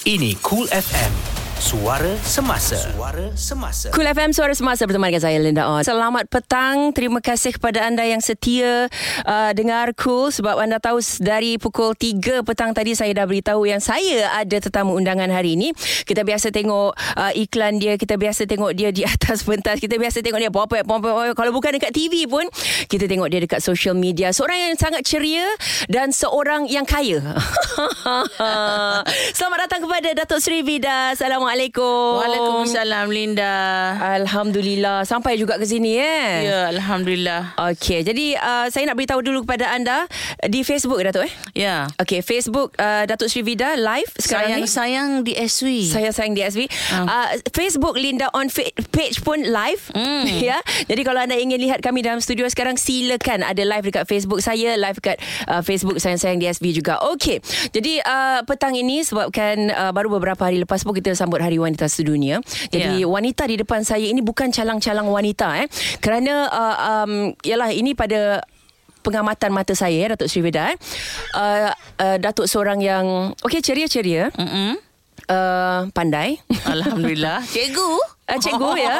Ini Cool FM. Suara Semasa Suara Semasa Cool FM Suara Semasa bersama dengan saya Linda On. Selamat petang. Terima kasih kepada anda yang setia uh, dengar Cool sebab anda tahu dari pukul 3 petang tadi saya dah beritahu yang saya ada tetamu undangan hari ini. Kita biasa tengok uh, iklan dia, kita biasa tengok dia di atas pentas, kita biasa tengok dia pop pop kalau bukan dekat TV pun kita tengok dia dekat social media. Seorang yang sangat ceria dan seorang yang kaya. Selamat datang kepada Datuk Sri Vida. Assalamualaikum. Assalamualaikum. Waalaikumsalam Linda. Alhamdulillah sampai juga ke sini eh. Ya, alhamdulillah. Okey, jadi uh, saya nak beritahu dulu kepada anda di Facebook Datuk eh. Ya. Okey, Facebook uh, Datuk Sri Vida live sekarang sayang, ni. Sayang di SW. Saya sayang di SW. Uh. Uh, Facebook Linda on page pun live. Mm. ya. Jadi kalau anda ingin lihat kami dalam studio sekarang silakan ada live dekat Facebook saya, live dekat uh, Facebook sayang-sayang di SW juga. Okey. Jadi uh, petang ini sebabkan uh, baru beberapa hari lepas pun kita sambut Hari Wanita Sedunia. Jadi yeah. wanita di depan saya ini bukan calang-calang wanita eh. Kerana uh, um yalah ini pada pengamatan mata saya ya Datuk Sri Veda eh. Uh, uh, Datuk seorang yang okey ceria-ceria. Mm-hmm. Uh, pandai. Alhamdulillah. Cikgu uh, cikgu ya.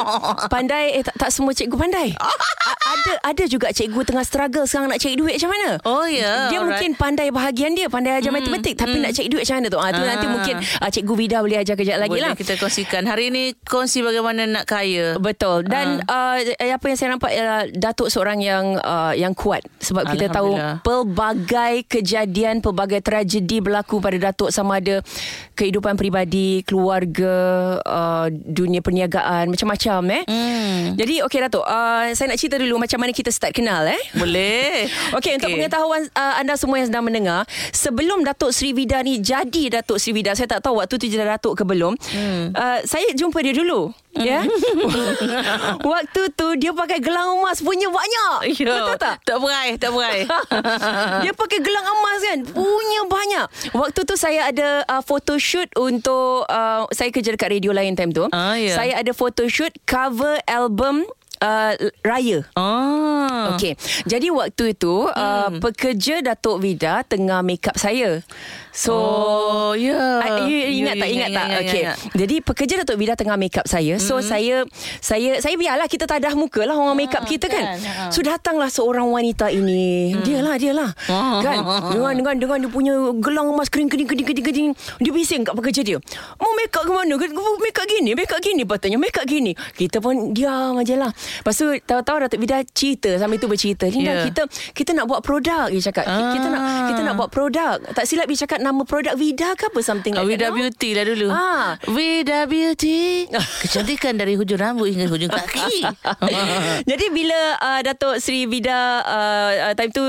Pandai eh tak, tak semua cikgu pandai. Ada ada juga cikgu tengah struggle sekarang nak cari duit macam mana? Oh ya yeah, dia alright. mungkin pandai bahagian dia pandai ajar mm, matematik tapi mm. nak cari duit macam mana tu? Ah tu nanti mungkin uh, cikgu Vida boleh ajar kejap lagi boleh lah. kita kongsikan. Hari ini kongsi bagaimana nak kaya. Betul. Dan uh. Uh, apa yang saya nampak ialah datuk seorang yang uh, yang kuat. Sebab kita tahu pelbagai kejadian pelbagai tragedi berlaku pada datuk sama ada kehidupan peribadi keluarga uh, dunia perniagaan perniagaan macam-macam eh. Hmm. Jadi okey Datuk, uh, saya nak cerita dulu macam mana kita start kenal eh. Boleh. okey okay. untuk pengetahuan uh, anda semua yang sedang mendengar, sebelum Datuk Sri Vida ni jadi Datuk Sri Vida, saya tak tahu waktu tu jadi Datuk ke belum. Hmm. Uh, saya jumpa dia dulu. Ya. Yeah? Waktu tu dia pakai gelang emas punya banyak. Yo, Betul tak? Tak berai, tak berai. dia pakai gelang emas kan? Punya banyak. Waktu tu saya ada uh, photoshoot untuk uh, saya kerja dekat radio lain time tu. Ah, yeah. Saya ada photoshoot cover album uh, raya. Oh. Okey. Jadi waktu itu uh, hmm. uh, pekerja Datuk Vida tengah make up saya. So Oh. ya. Yeah. you ingat yeah, tak yeah, ingat yeah, tak yeah, okey yeah. jadi pekerja Datuk Vida tengah make up saya. So mm-hmm. saya saya saya biarlah kita tadah muka lah orang make up kita kan, kan? so datanglah seorang wanita ini. Mm. dialah dialah. Kan? Dengan dengan dengan dia punya gelang emas kering kering kering kering kering. Dia bising kat pekerja dia. Mau make up ke mana? Make up gini make up gini patutnya make up gini. Kita pun diam aja lah. Lepas tu tahu-tahu Datuk Vida cerita sambil tu bercerita. Linda yeah. kita kita nak buat produk dia cakap. Ah. kita nak kita nak buat produk. Tak silap dia cakap nama produk Vida ke apa something like Vida that. Beauty lah dulu. Ah. Vida Beauty. Kecantikan dari hujung rambut hingga hujung kaki. Jadi bila uh, Datuk Sri Vida uh, uh, time tu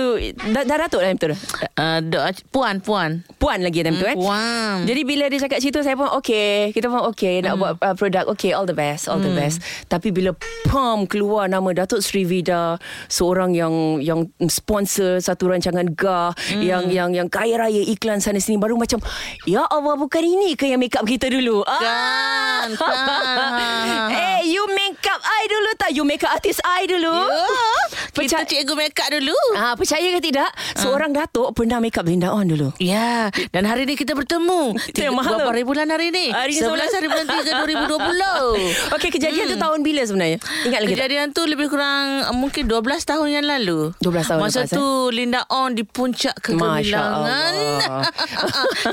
dah, dah Datuk time tu dah. Uh, puan puan. Puan lagi time tu eh. Puan. Jadi bila dia cakap cerita saya pun okey, kita pun okey nak mm. buat uh, produk. Okey, all the best, all mm. the hmm. best. Tapi bila pom keluar nama Datuk Sri Vida, seorang yang yang sponsor satu rancangan GAH mm. yang yang yang kaya raya iklan sana sini baru macam ya Allah bukan ini ke yang make up kita dulu? Kan, ah. kan. eh you make up I dulu tak? You make up artist I dulu. Yeah. Percaya, kita cikgu make up dulu. Ha, Percaya ke tidak? Seorang uh. datuk Pernah make up Linda On dulu. Ya. Dan hari ni kita bertemu. Tiga, Berapa hari bulan hari ni. Hari 11 hari bulan 3 2020 Okey kejadian hmm. tu tahun bila sebenarnya? Ingat lagi Kejadian tak? tu lebih kurang Mungkin 12 tahun yang lalu. 12 tahun Masa lepas, tu eh? Linda On Di puncak kegemilangan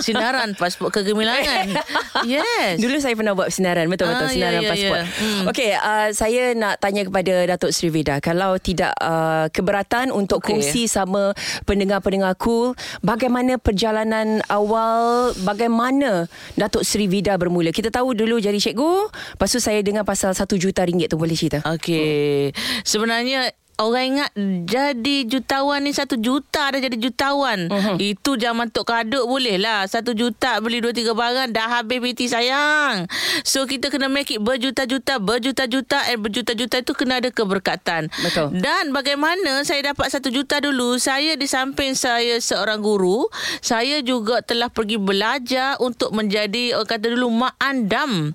Sinaran pasport kegemilangan. Yes. Dulu saya pernah buat sinaran Betul-betul ah, Sinaran ya, ya, pasport. ya. Hmm. Okey uh, Saya nak tanya kepada Datuk Sri Vida Kalau tidak uh, keberatan untuk okay. kongsi sama pendengar-pendengar cool bagaimana perjalanan awal bagaimana Datuk Sri Vida bermula? Kita tahu dulu jadi cikgu lepas tu saya dengar pasal 1 juta ringgit tu boleh cerita. Okey. Sebenarnya Orang ingat jadi jutawan ni satu juta dah jadi jutawan. Uh-huh. Itu zaman Tok Kaduk boleh lah. Satu juta beli dua tiga barang dah habis PT sayang. So kita kena make it berjuta-juta, berjuta-juta and berjuta-juta itu kena ada keberkatan. Betul. Dan bagaimana saya dapat satu juta dulu, saya di samping saya seorang guru, saya juga telah pergi belajar untuk menjadi orang kata dulu mak andam.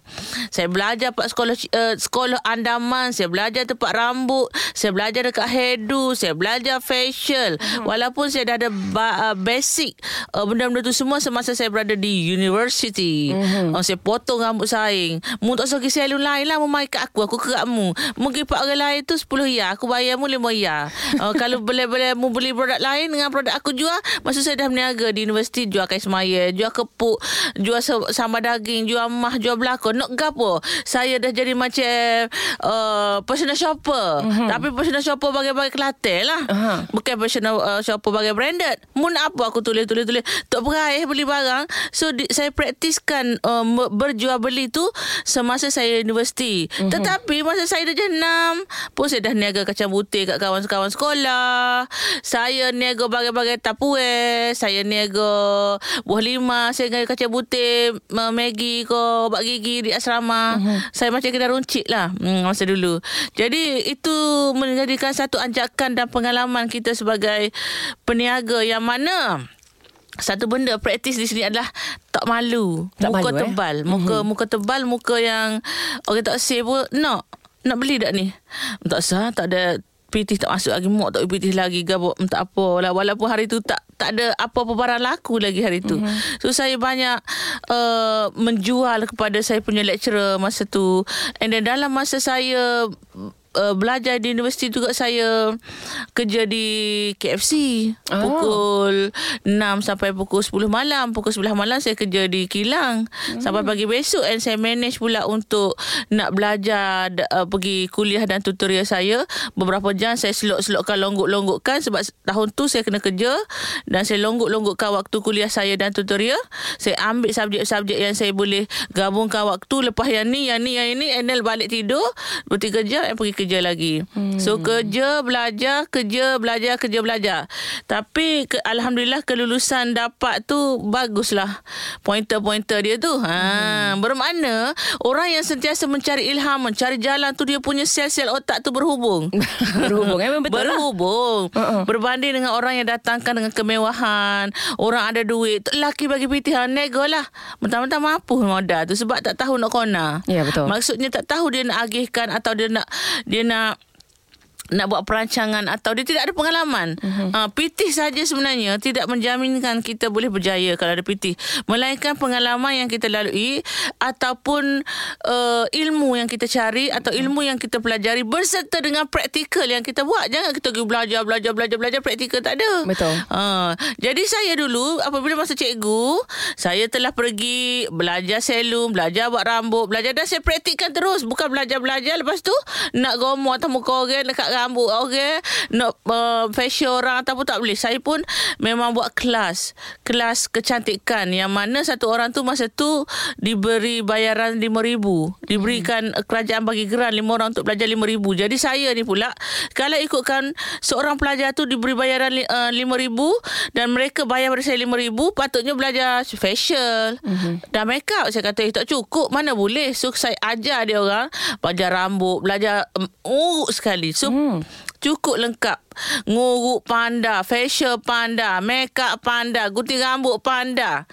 Saya belajar pak sekolah uh, sekolah andaman, saya belajar tempat rambut, saya belajar kat hairdo, saya belajar facial. Uh-huh. Walaupun saya dah ada ba- uh, basic uh, benda-benda tu semua semasa saya berada di university. Uh-huh. Uh, saya potong rambut saing. Mu tak suka salon lain lah mu mai kat aku, aku kerak mu. Mungkin pak orang lain tu 10 ya, aku bayar mu 5 ya. Uh, kalau boleh-boleh mu beli produk lain dengan produk aku jual, masa saya dah berniaga di universiti jual kais maya, jual kepuk, jual sama daging, jual mah, jual belakon. Nak gapo? Saya dah jadi macam uh, personal shopper. Uh-huh. Tapi personal shopper bagai-bagai Kelantan lah. Uh-huh. Bukan personal uh, shopper bagai branded. Mu nak apa aku tulis-tulis-tulis. Tak peraih beli barang. So di, saya praktiskan uh, berjual beli tu semasa saya universiti. Uh-huh. Tetapi masa saya dah jenam pun saya dah niaga kacang putih kat kawan-kawan sekolah. Saya niaga bagai-bagai tapuai. Saya niaga buah lima. Saya niaga kacang putih, Maggi ke, obat gigi di asrama. Uh-huh. Saya macam kena runcit lah hmm, masa dulu. Jadi itu menjadikan satu anjakan dan pengalaman kita sebagai peniaga yang mana satu benda praktis di sini adalah tak malu. Tak muka malu, tebal. Eh? Muka mm-hmm. muka tebal, muka yang orang tak say pun nak nak beli tak ni? Tak sah, tak ada pitih tak masuk lagi mak tak pitih lagi gabuk tak apa lah walaupun hari tu tak tak ada apa-apa barang laku lagi hari tu mm-hmm. so saya banyak uh, menjual kepada saya punya lecturer masa tu and then dalam masa saya uh, belajar di universiti juga saya kerja di KFC oh. pukul 6 sampai pukul 10 malam. Pukul 11 malam saya kerja di Kilang. Hmm. sampai pagi besok and saya manage pula untuk nak belajar uh, pergi kuliah dan tutorial saya. Beberapa jam saya selok-selokkan longgok-longgokkan sebab tahun tu saya kena kerja. Dan saya longgok-longgokkan waktu kuliah saya dan tutorial. Saya ambil subjek-subjek yang saya boleh gabungkan waktu. Lepas yang ni yang ni yang ini and then balik tidur bertiga jam and pergi kerja lagi. Hmm. So kerja, belajar, kerja, belajar, kerja, belajar. Tapi ke, alhamdulillah kelulusan dapat tu baguslah. Pointer-pointer dia tu. Ha, hmm. bermakna orang yang sentiasa mencari ilham, mencari jalan tu dia punya sel-sel otak tu berhubung. berhubung eh betul. Lah. Berhubung. Uh-uh. Berbanding dengan orang yang datangkan dengan kemewahan, orang ada duit, laki bagi pitihan nego lah. Mentang-mentang mampu modal tu sebab tak tahu nak kona. Ya betul. Maksudnya tak tahu dia nak agihkan atau dia nak dia nak nak buat perancangan atau dia tidak ada pengalaman. Uh-huh. Uh, pitih saja sebenarnya tidak menjaminkan kita boleh berjaya kalau ada pitih. Melainkan pengalaman yang kita lalui ataupun uh, ilmu yang kita cari atau ilmu yang kita pelajari berserta dengan praktikal yang kita buat. Jangan kita pergi belajar, belajar, belajar, belajar, praktikal tak ada. Betul. Uh, jadi saya dulu apabila masa cikgu, saya telah pergi belajar selum, belajar buat rambut, belajar dan saya praktikkan terus. Bukan belajar-belajar lepas tu nak gomor atau muka orang dekat rambut orang nak uh, facial orang ataupun tak boleh. Saya pun memang buat kelas. Kelas kecantikan yang mana satu orang tu masa tu diberi bayaran RM5,000 diberikan hmm. kerajaan bagi geran lima orang untuk belajar RM5,000 jadi saya ni pula kalau ikutkan seorang pelajar tu diberi bayaran uh, RM5,000 dan mereka bayar pada saya RM5,000 patutnya belajar facial hmm. dan make up saya kata eh, tak cukup mana boleh? So saya ajar dia orang belajar rambut belajar um, urut sekali. So hmm. Hmm. Cukup lengkap. Nguruk panda, facial panda, makeup panda, gunting rambut panda.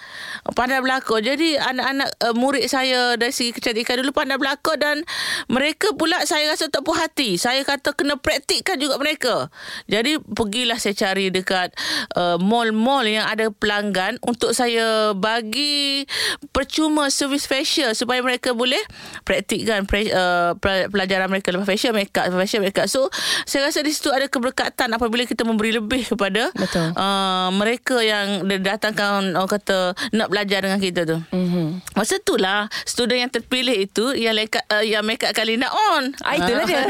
Panda belakang. Jadi anak-anak uh, murid saya dari segi kecantikan dulu panda belakang dan mereka pula saya rasa tak puas hati. Saya kata kena praktikkan juga mereka. Jadi pergilah saya cari dekat uh, mall-mall yang ada pelanggan untuk saya bagi percuma servis facial supaya mereka boleh praktikkan uh, pelajaran mereka lepas facial makeup, facial makeup. So saya rasa di situ ada keberkatan apabila kita memberi lebih kepada uh, mereka yang datangkan orang kata nak belajar dengan kita tu. Mm-hmm. Masa itulah student yang terpilih itu yang lekat, uh, yang make up kali nak on. Ah, itulah dia.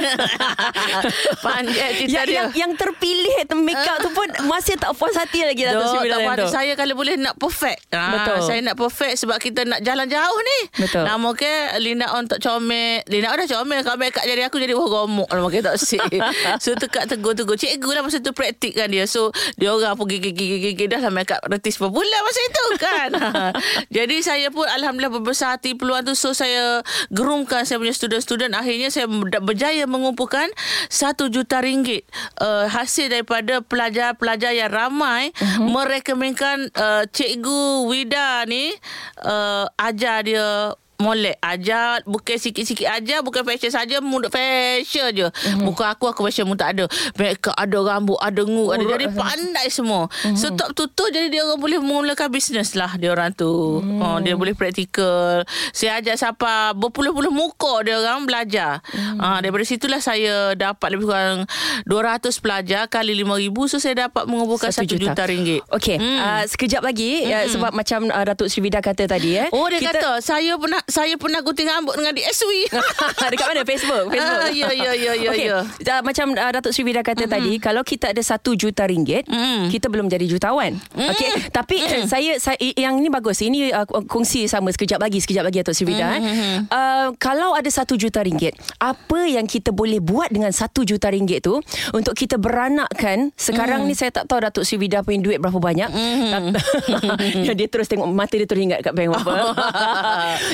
Panjat cerita yang, dia. Yang, yang terpilih make up tu pun masih tak puas hati lagi Dato' Sri tak puas Saya kalau boleh nak perfect. Ha, Betul. Saya nak perfect sebab kita nak jalan jauh ni. Betul. Nama ke Linda on tak comel. Linda on dah comel. Kalau make up jadi aku jadi wah gomok. Nama ke tak si. So tekak tegur-tegur. Cikgu lah masa tu praktik kan dia. So dia orang pergi gigi-gigi dah make up artist popular masa itu kan. Jadi saya pun Alhamdulillah berbesar hati peluang tu. So saya gerumkan saya punya student-student. Akhirnya saya berjaya mengumpulkan satu juta ringgit. Uh, hasil daripada pelajar-pelajar yang ramai uh-huh. merekomenkan uh, cikgu Wida ni uh, ajar dia molek. Ajar bukan sikit-sikit aja, bukan fashion saja, muda fashion je. Mm-hmm. Bukan aku aku fashion pun tak ada. Mereka ada rambut, ada ngu, ada jadi pandai semua. Mm-hmm. So tak tutup jadi dia orang boleh mulakan bisnes lah dia orang tu. Mm. Oh, dia boleh praktikal. Saya ajar siapa berpuluh-puluh muka dia orang belajar. Mm. Ah, daripada situlah saya dapat lebih kurang 200 pelajar kali 5000 so saya dapat mengumpulkan 1 juta. juta ringgit. Okey, mm. uh, sekejap lagi mm. uh, sebab macam uh, Datuk Sri Vida kata tadi eh. Oh dia kita... kata saya pernah saya pernah gunting rambut dengan DSW. Dekat mana Facebook? Facebook. Ah, ya ya ya ya okay. ya. Uh, macam uh, Datuk Sri Vida kata mm-hmm. tadi kalau kita ada 1 juta ringgit, mm. kita belum jadi jutawan. Mm. Okey, tapi mm. saya, saya yang ini bagus. Ini uh, kongsi sama sekejap lagi, sekejap lagi Datuk Sri Vida mm-hmm. eh. Uh, kalau ada 1 juta ringgit, apa yang kita boleh buat dengan 1 juta ringgit tu untuk kita beranakkan sekarang mm. ni saya tak tahu Datuk Sri Vida punya duit berapa banyak. Mm. dia terus tengok mata dia teringat kat bank apa.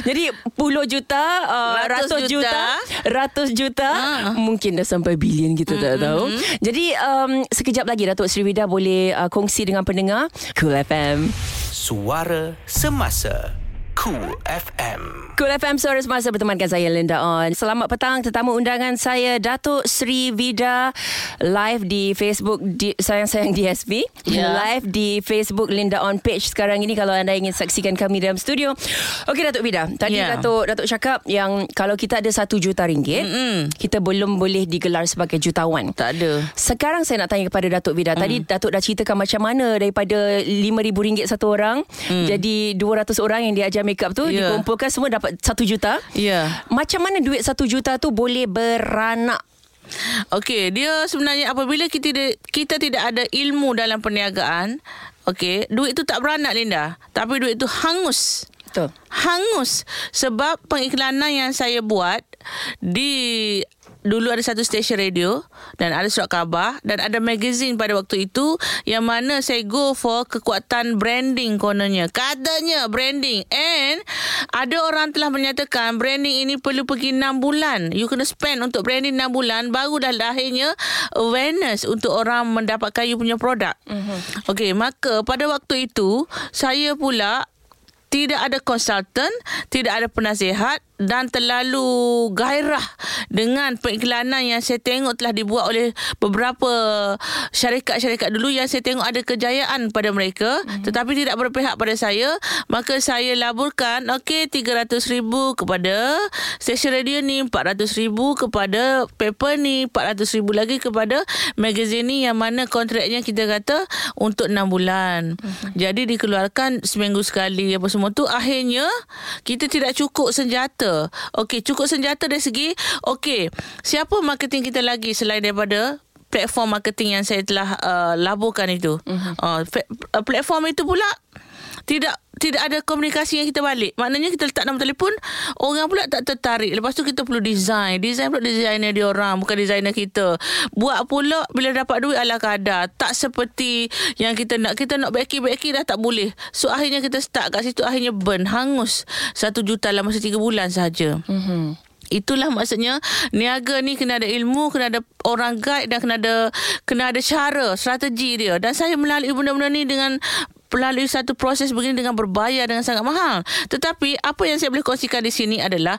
Jadi puluh juta, uh, ratus, juta, juta, ratus juta, uh. mungkin dah sampai bilion kita mm-hmm. tak tahu. Jadi um, sekejap lagi Datuk Sri Vida boleh uh, kongsi dengan pendengar Cool FM. Suara semasa. Cool FM. Cool FM Suara Semasa bertemankan saya Linda On. Selamat petang tetamu undangan saya Datuk Sri Vida live di Facebook di, sayang-sayang DSP. Yeah. Live di Facebook Linda On page sekarang ini kalau anda ingin saksikan kami dalam studio. Okey Datuk Vida, tadi yeah. Datuk Datuk cakap yang kalau kita ada satu juta ringgit, mm-hmm. kita belum boleh digelar sebagai jutawan. Tak ada. Sekarang saya nak tanya kepada Datuk Vida. Tadi mm. Datuk dah ceritakan macam mana daripada RM5,000 satu orang mm. jadi 200 orang yang diajar makeup tu yeah. dikumpulkan semua dapat satu juta. Ya. Yeah. Macam mana duit satu juta tu boleh beranak? Okey, dia sebenarnya apabila kita tidak, kita tidak ada ilmu dalam perniagaan, okey, duit tu tak beranak Linda, tapi duit tu hangus. Betul. Hangus sebab pengiklanan yang saya buat di dulu ada satu stesen radio dan ada surat khabar dan ada magazine pada waktu itu yang mana saya go for kekuatan branding kononnya. Katanya branding and ada orang telah menyatakan branding ini perlu pergi 6 bulan. You kena spend untuk branding 6 bulan baru dah lahirnya awareness untuk orang mendapatkan you punya produk. Mm-hmm. Okay, maka pada waktu itu saya pula tidak ada konsultan, tidak ada penasihat dan terlalu gairah dengan pengiklanan yang saya tengok telah dibuat oleh beberapa syarikat-syarikat dulu yang saya tengok ada kejayaan pada mereka mm-hmm. tetapi tidak berpihak pada saya maka saya laburkan okey RM300,000 kepada stesen radio ni RM400,000 kepada paper ni RM400,000 lagi kepada magazine ni yang mana kontraknya kita kata untuk 6 bulan mm-hmm. jadi dikeluarkan seminggu sekali apa semua tu akhirnya kita tidak cukup senjata senjata. Okey, cukup senjata dari segi okey, siapa marketing kita lagi selain daripada platform marketing yang saya telah uh, laburkan itu. Uh-huh. Uh, platform itu pula tidak tidak ada komunikasi yang kita balik. Maknanya kita letak nombor telefon, orang pula tak tertarik. Lepas tu kita perlu design. Design pula designer dia orang, bukan designer kita. Buat pula bila dapat duit ala kadar. Tak seperti yang kita nak. Kita nak backing-backing dah tak boleh. So akhirnya kita start kat situ, akhirnya burn, hangus. Satu juta dalam masa tiga bulan saja. Mm-hmm. Itulah maksudnya niaga ni kena ada ilmu, kena ada orang guide dan kena ada kena ada cara, strategi dia. Dan saya melalui benda-benda ni dengan melalui satu proses begini dengan berbayar dengan sangat mahal. Tetapi apa yang saya boleh kongsikan di sini adalah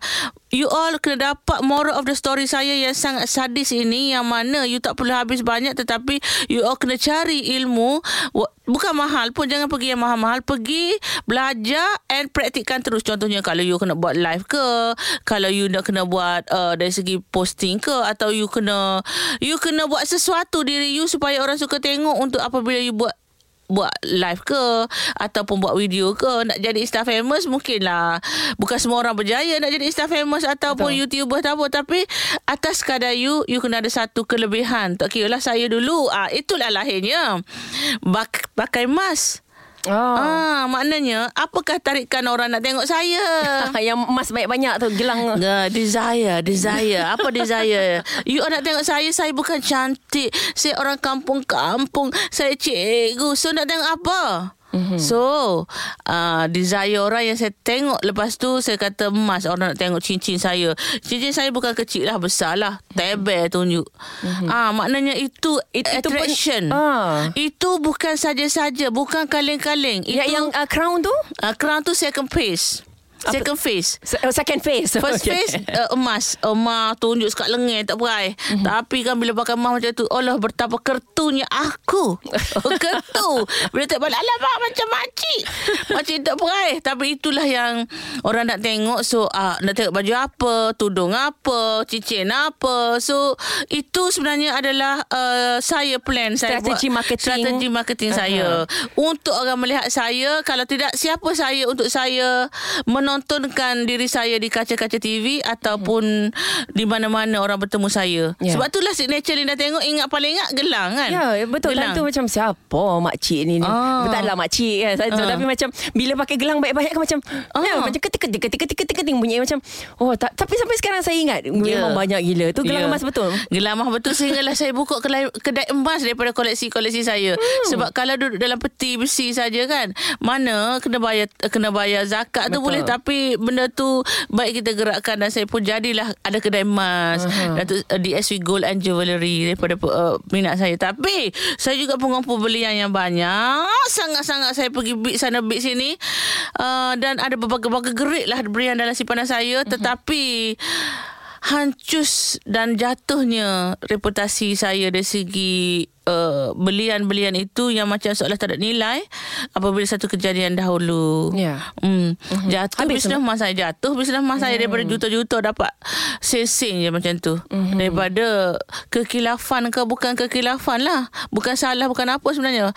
you all kena dapat moral of the story saya yang sangat sadis ini yang mana you tak perlu habis banyak tetapi you all kena cari ilmu. Bukan mahal pun jangan pergi yang mahal-mahal. Pergi belajar and praktikkan terus. Contohnya kalau you kena buat live ke kalau you nak kena buat uh, dari segi posting ke atau you kena you kena buat sesuatu diri you supaya orang suka tengok untuk apabila you buat buat live ke ataupun buat video ke nak jadi insta famous mungkinlah. Bukan semua orang berjaya nak jadi insta famous ataupun Betul. youtuber tak apa tapi atas kadar you you kena ada satu kelebihan. Tak kira lah saya dulu. Ah itulah lahirnya. Bak- pakai mask Oh. Ah, maknanya apakah tarikan orang nak tengok saya? yang emas banyak-banyak tu gelang. Nah, desire, desire. Apa desire? You nak tengok saya, saya bukan cantik. Saya orang kampung-kampung. Saya cikgu. So nak tengok apa? Mm-hmm. So uh, Desire orang yang saya tengok Lepas tu Saya kata emas Orang nak tengok cincin saya. Cincin saya bukan kecil lah Besar lah. Tebel tunjuk. Mm-hmm. ah, Maknanya itu It, Attraction itu, pun, ah. itu bukan saja-saja Bukan kaleng-kaleng. Yang, yang uh, crown tu? Uh, Crown tu second piece Second face. Se- oh, second face. First Okay. face uh, emas Emas tunjuk sekat lengan Tak berai mm-hmm. Tapi kan bila pakai emas macam tu Allah betapa kertunya aku Kertu Bila tak balik Alamak macam makcik Makcik tak berai Tapi itulah yang Orang nak tengok So uh, nak tengok baju apa Tudung apa Cincin apa So Itu sebenarnya adalah uh, Saya plan saya Strategi buat marketing. Strategi marketing uh-huh. saya Untuk orang melihat saya Kalau tidak Siapa saya untuk saya Menontonkan diri saya Di kaca-kaca TV Ataupun Di mana-mana orang bertemu saya Ya. Sebab itulah signature Linda tengok Ingat paling ingat gelang kan Ya betul gelang. Tentu macam Siapa makcik ni, ni. Ah. Betul lah makcik kan Satu, Ah. Tapi macam Bila pakai gelang baik-baik kan Macam Ah. ya, Macam ketik-ketik Ketik-ketik ketik Bunyi macam Oh tak, Tapi sampai sekarang saya ingat Memang banyak gila Tu gelang Ya. emas betul Gelang emas betul Sehinggalah saya buka kedai, kedai emas Daripada koleksi-koleksi saya hmm. Sebab kalau duduk dalam peti besi saja kan Mana kena bayar kena bayar zakat tu Betul. boleh Tapi benda tu Baik kita gerakkan. Dan saya pun jadilah Ada kedai emas. Aha. Datuk uh, DSV Gold and Jewellery Daripada uh, minat saya. Tapi Saya juga pengumpul belian yang banyak. Sangat-sangat saya pergi bid sana bid sini. Uh, Dan ada berbagai-bagai gerik lah Berian dalam simpanan saya. Tetapi hancus dan jatuhnya reputasi saya dari segi uh, belian-belian itu yang macam seolah tak ada nilai apabila satu kejadian dahulu. Ya. Hmm. Uh-huh. Jatuh Habis bisnes emas saya jatuh bisnes emas saya daripada juta-juta dapat sen-sen je macam tu. Uh-huh. Daripada kekilafan ke bukan kekilafan lah. Bukan salah bukan apa sebenarnya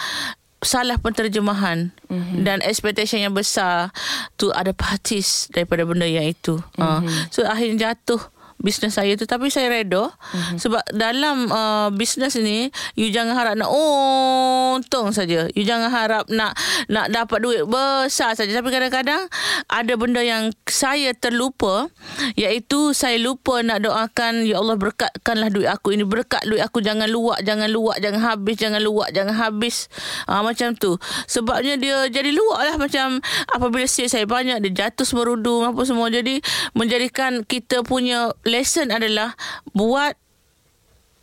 salah penterjemahan mm-hmm. dan expectation yang besar tu ada parties daripada benda yang itu. Mm-hmm. Uh, so akhirnya jatuh bisnes saya tu. Tapi saya reda mm-hmm. sebab dalam uh, bisnes ni you jangan harap nak untung saja. You jangan harap nak nak dapat duit besar saja. Tapi kadang-kadang ada benda yang saya terlupa iaitu saya lupa nak doakan ya Allah berkatkanlah duit aku ini. Berkat duit aku jangan luak jangan luak jangan habis jangan luak jangan habis. Ha, macam tu. Sebabnya dia jadi luak lah. Macam apabila sale saya banyak dia jatuh semerudung apa semua. Jadi menjadikan kita punya lesson adalah buat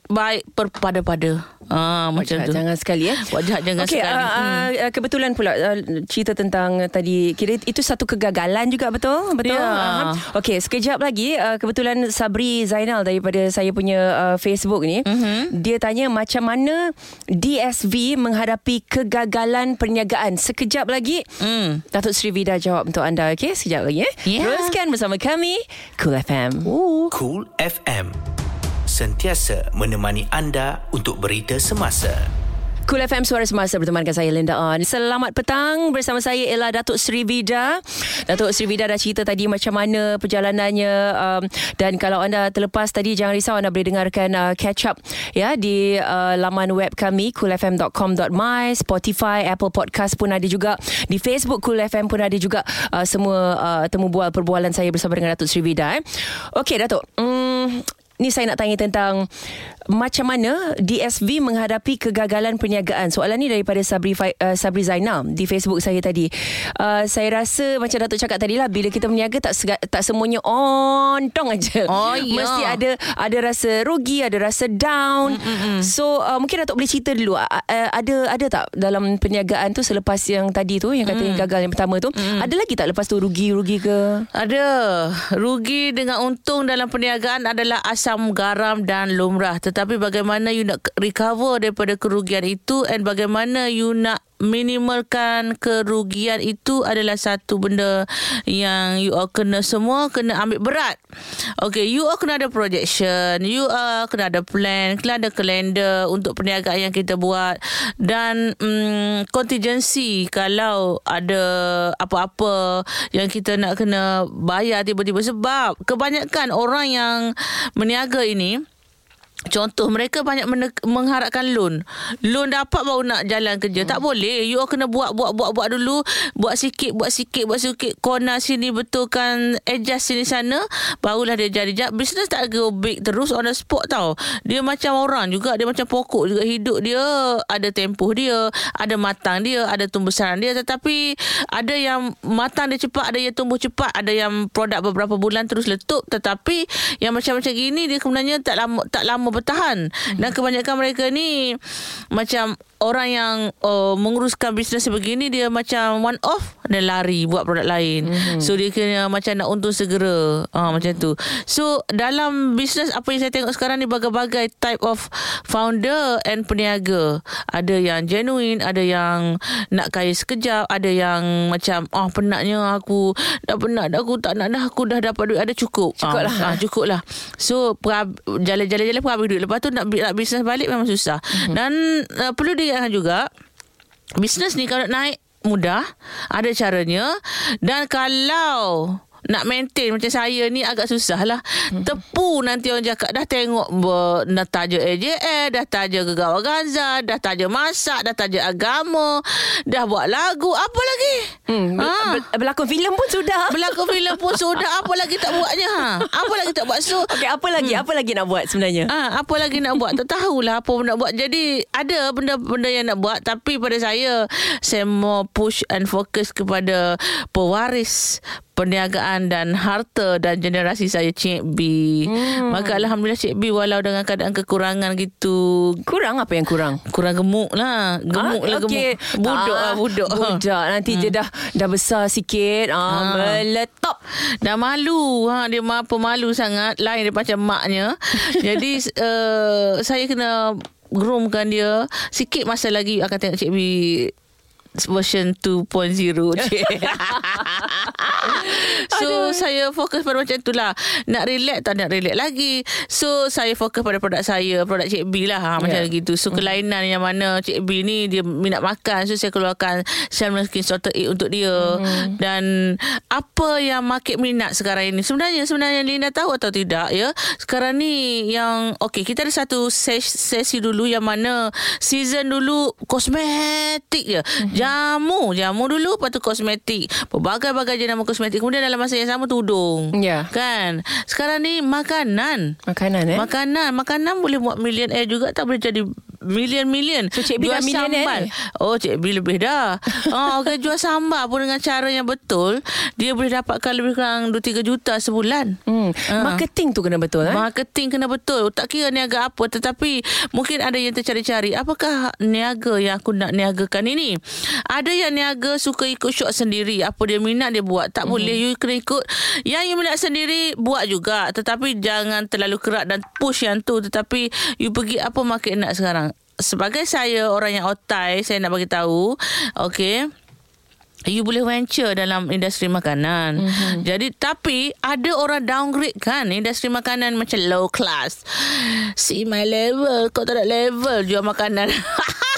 baik berpada-pada. Ah macam Jahat tu. Jangan sekali eh Buat jahat jangan Okey, sekali. uh, Hmm. uh, kebetulan pula uh, cerita tentang uh, tadi kira itu satu kegagalan juga betul? Betul. Ya. Uh, Okey, sekejap lagi uh, kebetulan Sabri Zainal daripada saya punya uh, Facebook ni, Mhm. dia tanya macam mana DSV menghadapi kegagalan perniagaan. Sekejap lagi Hmm. Datuk Sri Vida jawab untuk anda. Okey, sekejap lagi eh. Ya. Teruskan bersama kami Cool FM. Cool FM. Sentiasa menemani anda untuk berita semasa. Cool FM Suara Semasa bertemankan saya Linda On. Selamat petang bersama saya ialah Datuk Sri Vida. Datuk Sri Vida dah cerita tadi macam mana perjalanannya um, dan kalau anda terlepas tadi jangan risau anda boleh dengarkan uh, catch up ya di uh, laman web kami coolfm.com.my, Spotify, Apple Podcast pun ada juga. Di Facebook Cool FM pun ada juga uh, semua uh, temu bual perbualan saya bersama dengan Datuk Sri Vida eh. Okey Datuk. Hmm, Ni saya nak tanya tentang macam mana DSV menghadapi kegagalan perniagaan. Soalan ni daripada Sabri uh, Sabri Zainal di Facebook saya tadi. Uh, saya rasa macam Datuk cakap tadi lah bila kita berniaga tak sega, tak semuanya ontong aja. Oh, ya. Mesti ada ada rasa rugi, ada rasa down. Mm-mm. So uh, mungkin Datuk boleh cerita dulu uh, ada ada tak dalam perniagaan tu selepas yang tadi tu yang katanya mm. gagal yang pertama tu, mm. ada lagi tak lepas tu rugi-rugi ke? Ada. Rugi dengan untung dalam perniagaan adalah asam garam dan lumrah. Tetapi bagaimana you nak recover daripada kerugian itu and bagaimana you nak minimalkan kerugian itu adalah satu benda yang you all kena semua kena ambil berat. Okay, you all kena ada projection, you all kena ada plan, kena ada kalender untuk perniagaan yang kita buat dan um, contingency kalau ada apa-apa yang kita nak kena bayar tiba-tiba sebab kebanyakan orang yang meniaga ini Contoh mereka banyak men- mengharapkan loan. Loan dapat baru nak jalan kerja. Hmm. Tak boleh. You all kena buat buat buat buat dulu. Buat sikit buat sikit buat sikit. Corner sini betulkan adjust sini sana barulah dia jadi. Ja- Business tak go big terus on the spot tau. Dia macam orang juga. Dia macam pokok juga hidup dia. Ada tempoh dia, ada matang dia, ada tumbuhan dia tetapi ada yang matang dia cepat, ada yang tumbuh cepat, ada yang produk beberapa bulan terus letup tetapi yang macam-macam gini dia sebenarnya tak lama tak lama bertahan. Dan kebanyakan mereka ni macam orang yang uh, menguruskan bisnes sebegini dia macam one off dan lari buat produk lain. Mm-hmm. So dia kena macam nak untung segera. Ah uh, macam tu. So dalam bisnes apa yang saya tengok sekarang ni bagai-bagai type of founder and peniaga. Ada yang genuine, ada yang nak kaya sekejap, ada yang macam ah oh, penatnya aku dah penat dah aku tak nak dah aku dah dapat duit ada cukup. Cukup lah. Ah, cukup lah. So jalan-jalan-jalan pun habis duit. Lepas tu nak, nak bisnes balik memang susah. Mm-hmm. Dan uh, perlu diingatkan juga bisnes ni kalau naik mudah ada caranya. Dan kalau nak maintain macam saya ni agak susah lah. Hmm. Tepu nanti orang cakap dah tengok ber, dah taja AJL, dah taja Gegawa Gaza, dah taja masak, dah taja agama, dah buat lagu, apa lagi? Hmm, ha. Berlakon filem pun sudah. Berlakon filem pun sudah, apa lagi tak buatnya? Ha? Apa lagi tak buat? So, okay, apa lagi? Hmm. Apa lagi nak buat sebenarnya? Ha, apa lagi nak buat? Tak tahulah apa nak buat. Jadi ada benda-benda yang nak buat tapi pada saya saya mau push and fokus kepada pewaris perniagaan dan harta dan generasi saya Cik B. Hmm. Maka Alhamdulillah Cik B walau dengan keadaan kekurangan gitu. Kurang apa yang kurang? Kurang gemuk lah. Gemuk ah, lah okay. gemuk. Budak lah budak. Budak. Nanti hmm. dia dah dah besar sikit. Ah, ha. Meletop. Dah malu. Ha, dia apa malu sangat. Lain dia macam maknya. Jadi uh, saya kena groomkan dia. Sikit masa lagi akan tengok Cik B version 2.0 So Aduh. saya fokus pada macam tu lah. Nak relax tak nak relax lagi. So saya fokus pada produk saya Produk Cik B lah. Ha, Macam yeah. gitu. So mm. kelainan yang mana Cik B ni Dia minat makan. So saya keluarkan Salmon Skin Salted Egg untuk dia. Mm. Dan Apa yang market minat sekarang ini? Sebenarnya Sebenarnya Linda tahu atau tidak ya? Sekarang ni Yang Okay kita ada satu sesi, sesi dulu Yang mana Season dulu Kosmetik je. Mm jamu. Jamu dulu lepas tu kosmetik. Berbagai-bagai jenama kosmetik. Kemudian dalam masa yang sama tudung. Ya. Kan? Sekarang ni makanan. Makanan eh? Makanan. Makanan boleh buat million air juga. Tak boleh jadi Million-million. So Cik B dah millionaire ni? Oh Cik B lebih dah. Oh, okay, Jual sambal pun dengan cara yang betul Dia boleh dapatkan lebih kurang 2-3 juta sebulan. Hmm. uh. Marketing tu kena betul eh? Marketing kena betul. Tak kira niaga apa Tetapi Mungkin ada yang tercari-cari. Apakah niaga yang aku nak niagakan ini? Ada yang niaga Suka ikut shot sendiri. Apa dia minat dia buat? Tak hmm. boleh You kena ikut. Yang you minat sendiri Buat juga. Tetapi jangan terlalu kerat Dan push yang tu. Tetapi You pergi apa market nak sekarang sebagai saya orang yang otai saya nak bagi tahu okey You boleh venture dalam industri makanan. Mm-hmm. Jadi tapi ada orang downgrade kan industri makanan macam low class. See my level, kau tak ada level jual makanan.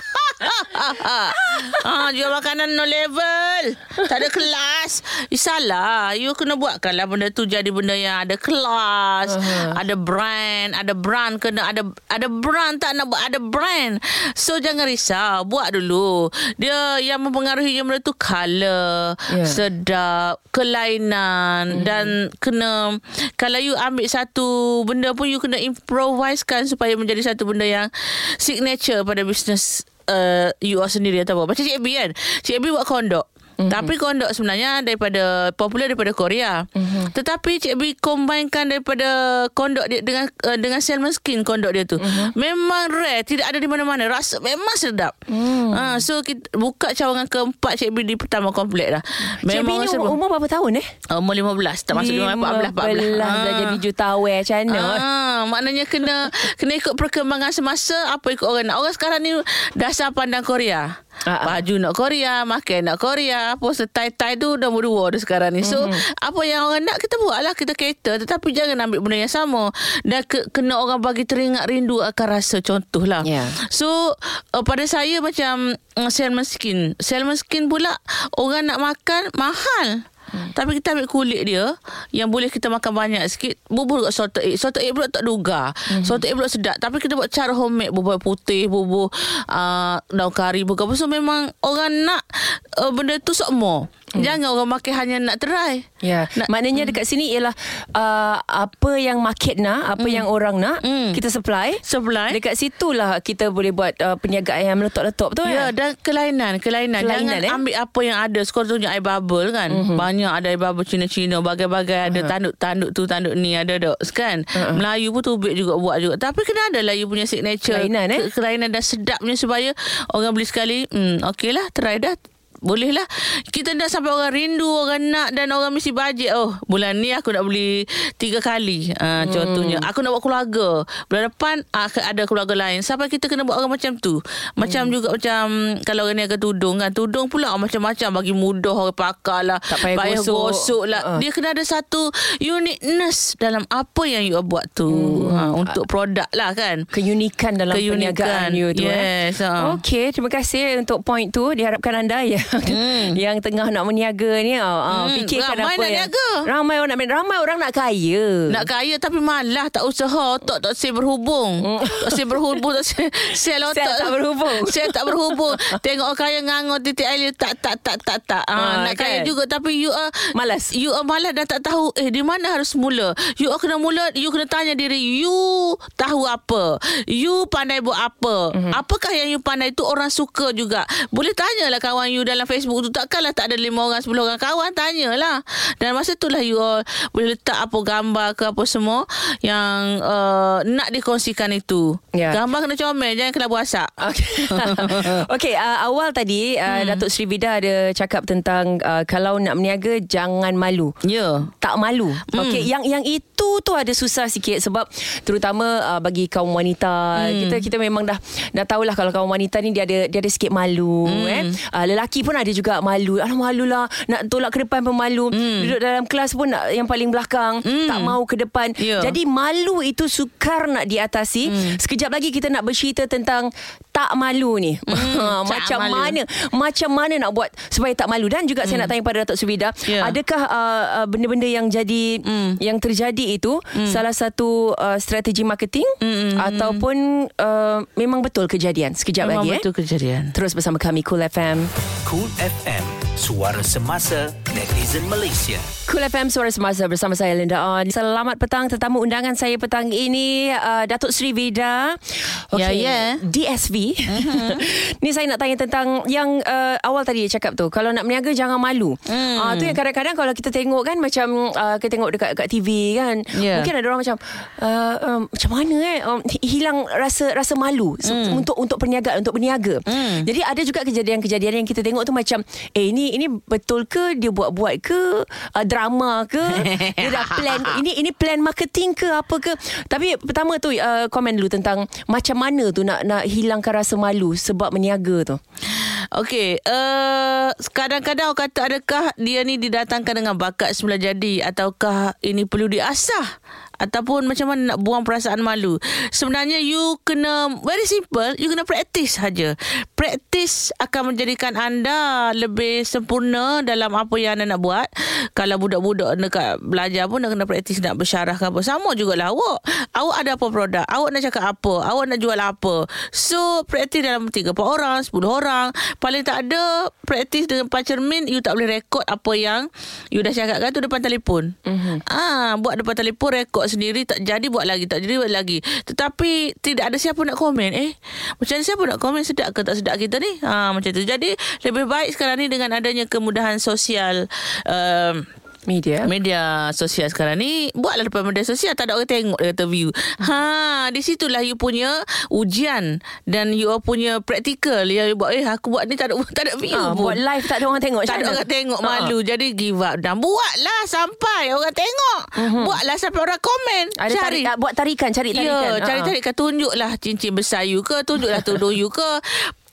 ah, jual makanan no level. Tak ada kelas. Eh, salah. You kena buatkanlah benda tu jadi benda yang ada kelas. Uh-huh. Ada brand. Ada brand. Kena ada ada brand tak nak buat ada brand. So, jangan risau. Buat dulu. Dia yang mempengaruhi yang benda tu color. Yeah. Sedap. Kelainan. Mm-hmm. Dan kena... Kalau you ambil satu benda pun, you kena improvisekan supaya menjadi satu benda yang signature pada bisnes uh, you all sendiri atau apa. Macam Cik B kan. Cik B buat kondok. Mm-hmm. Tapi kondok sebenarnya daripada popular daripada Korea. Mm-hmm. Tetapi Cik B combinekan daripada kondok dia dengan uh, dengan salmon skin kondok dia tu. Mm-hmm. Memang rare, tidak ada di mana-mana. Rasa memang sedap. Mm. Uh, so kita buka cawangan keempat Cik B di pertama komplek dah. Memang Cik B ni umur, umur berapa tahun eh? Umur 15, tak masuk 14 14. 14 dah jadi jutawan macam mana? Uh, maknanya kena kena ikut perkembangan semasa apa ikut orang nak. Orang sekarang ni dasar pandang Korea. Uh-huh. Baju nak Korea, makan nak Korea, apa setai-tai tu dah dua dah sekarang ni. So, uh-huh. apa yang orang nak kita buat lah, kita cater. Tetapi jangan ambil benda yang sama. Dan ke, kena orang bagi teringat rindu akan rasa contoh lah. Yeah. So, uh, pada saya macam uh, salmon skin. Salmon skin pula, orang nak makan mahal. Hmm. Tapi kita ambil kulit dia Yang boleh kita makan banyak sikit Bubur kat salted egg. Salted egg pula tak duga. Hmm. Salted egg pula sedap. Tapi kita buat cara homemade Bubur putih Bubur uh, daun kari Bubur apa So memang orang nak uh, Benda tu sok more Jangan orang makin hanya nak try. Ya, Nak- maknanya dekat sini ialah uh, apa yang market nak, apa yang orang nak, Hmm. kita supply. Supply. Dekat situlah kita boleh buat uh, perniagaan yang meletup-letup betul Ya kan? dan kelainan Kelainan, Kelainan, Jangan eh? ambil apa yang ada Sekolah tunjuk air bubble kan Mhm. uh-huh. Banyak ada air bubble Cina-Cina Bagai-bagai Ada tanduk-tanduk tu Tanduk ni ada dok kan uh-huh. Melayu pun tubik juga Buat juga Tapi kena ada lah You punya signature Kelainan, eh? Ke- Kelainan dan sedapnya Supaya orang beli sekali hmm, Okey lah Try dah boleh lah Kita dah sampai orang rindu Orang nak Dan orang mesti bajet. Oh bulan ni aku nak beli Tiga kali uh, Contohnya. Aku nak buat keluarga. Bulan depan uh, Ada keluarga lain. Sampai kita kena buat orang macam tu. Macam juga macam Kalau orang niaga tudung kan. Tudung pula macam-macam. Bagi mudah orang pakar lah. Tak payah gosok. gosok lah. Uh. Dia kena ada satu Uniqueness Dalam apa yang you buat tu. Ha, Untuk produk lah kan. Keunikan dalam Keunikan. perniagaan you tu Yes, eh. ha. Okey, terima kasih untuk point tu. Diharapkan anda yang Hmm. yang tengah nak berniaga ni uh, Hmm, fikirkan ramai apa nak yang niaga. ramai orang nak berniaga. ramai orang nak kaya. Nak kaya tapi malah tak usaha Otak tak say berhubung Tak say berhubung Tak Sel otak Sel tak berhubung. Sel tak berhubung Tengok orang kaya ngangur titik air Tak tak tak tak tak Ah, ha, Nak kaya kan? juga Tapi you are Malas. You are malas dan tak tahu Eh di mana harus mula You are kena mula You kena tanya diri You tahu apa You pandai buat apa Mhm. Apakah yang you pandai tu Orang suka juga Boleh tanyalah kawan you Dalam Facebook tu Takkanlah tak ada lima orang Sepuluh orang kawan Tanyalah Dan masa tu lah you all Boleh letak apa gambar ke apa semua Yang uh, Nak dikongsikan itu Ya. Gambar kena comel Jangan kena buasak Okey, okay, uh, awal tadi uh, Hmm. Datuk Sri Vida ada cakap tentang uh, kalau nak berniaga jangan malu. Ya tak malu. Hmm. Okey, yang yang itu tu ada susah sikit sebab terutama uh, bagi kaum wanita. Hmm. Kita kita memang dah dah tahulah kalau kaum wanita ni dia ada dia ada sikit malu Hmm. eh. Uh, lelaki pun ada juga malu. Alah malulah nak tolak ke depan pun malu. Hmm. Duduk dalam kelas pun nak yang paling belakang, tak mau ke depan. Ya. Jadi malu itu sukar nak diatasi. Hmm. Sekejap lagi kita nak bercerita tentang tak malu ni. tak Macam malu. mana macam mana nak buat supaya tak malu dan juga saya nak tanya pada Datuk Subida Ya. adakah uh, uh, benda-benda yang jadi Mm. yang terjadi itu salah satu uh, strategi marketing Mm, mm, ataupun uh, memang betul kejadian sekejap Memang lagi betul eh kejadian. Terus bersama kami Cool FM Cool FM, suara semasa netizen Malaysia. Cool FM Suara Semasa bersama saya Linda On. Selamat petang tetamu undangan saya petang ini uh, Datuk Sri Vida. Ya, ya. DSV. Mhm. ni saya nak tanya tentang yang uh, awal tadi dia cakap tu. Kalau nak berniaga jangan malu. Hmm. Ah tu yang kadang-kadang kalau kita tengok kan macam uh, kita tengok dekat dekat TV kan. Ya. Mungkin ada orang macam uh, um, macam mana eh um, hilang rasa rasa malu hmm. untuk untuk perniagaan untuk berniaga. Hmm. Jadi ada juga kejadian-kejadian yang kita tengok tu macam eh ini ini betul ke dia buat-buat ke? Uh, drama ke? Dia dah plan ini ini plan marketing ke? Apa ke? Tapi pertama tu uh, komen dulu tentang macam mana tu nak nak hilangkan rasa malu sebab berniaga tu. Okey, uh, kadang-kadang orang kata adakah dia ni didatangkan dengan bakat semula jadi ataukah ini perlu diasah ataupun macam mana nak buang perasaan malu. Sebenarnya you kena very simple, you kena practice saja. Practice akan menjadikan anda lebih sempurna dalam apa yang anda nak buat. Kalau budak-budak dekat belajar pun nak kena practice nak bersyarah ke apa. Sama jugalah awak. Awak ada apa produk? Awak nak cakap apa? Awak nak jual apa? So, practice dalam 3 4 orang, 10 orang. Paling tak ada practice dengan pancermin, you tak boleh rekod apa yang you dah cakapkan tu depan telefon. Mm-hmm. Ah, buat depan telefon rekod sendiri tak jadi buat lagi, tak jadi buat lagi. Tetapi tidak ada siapa nak komen. Eh, macam mana siapa nak komen sedap ke tak sedap kita ni? Ah, macam tu. Jadi lebih baik sekarang ni dengan adanya kemudahan sosial um, Media. Media sosial sekarang ni Buatlah depan media sosial Tak ada orang tengok Dia kata view Ha Di situlah you punya Ujian Dan you punya Praktikal Yang you buat Eh aku buat ni Tak ada, tak ada view Ha, pun buat live tak ada orang tengok tak ada orang tengok Ha. malu Jadi give up Dan buatlah sampai Orang tengok Buatlah sampai orang komen. Ada Cari tarik, buat tarikan, cari tarikan. Ya, cari Ha. tarikan tunjuklah cincin besar you ke, tunjuklah tudung you ke.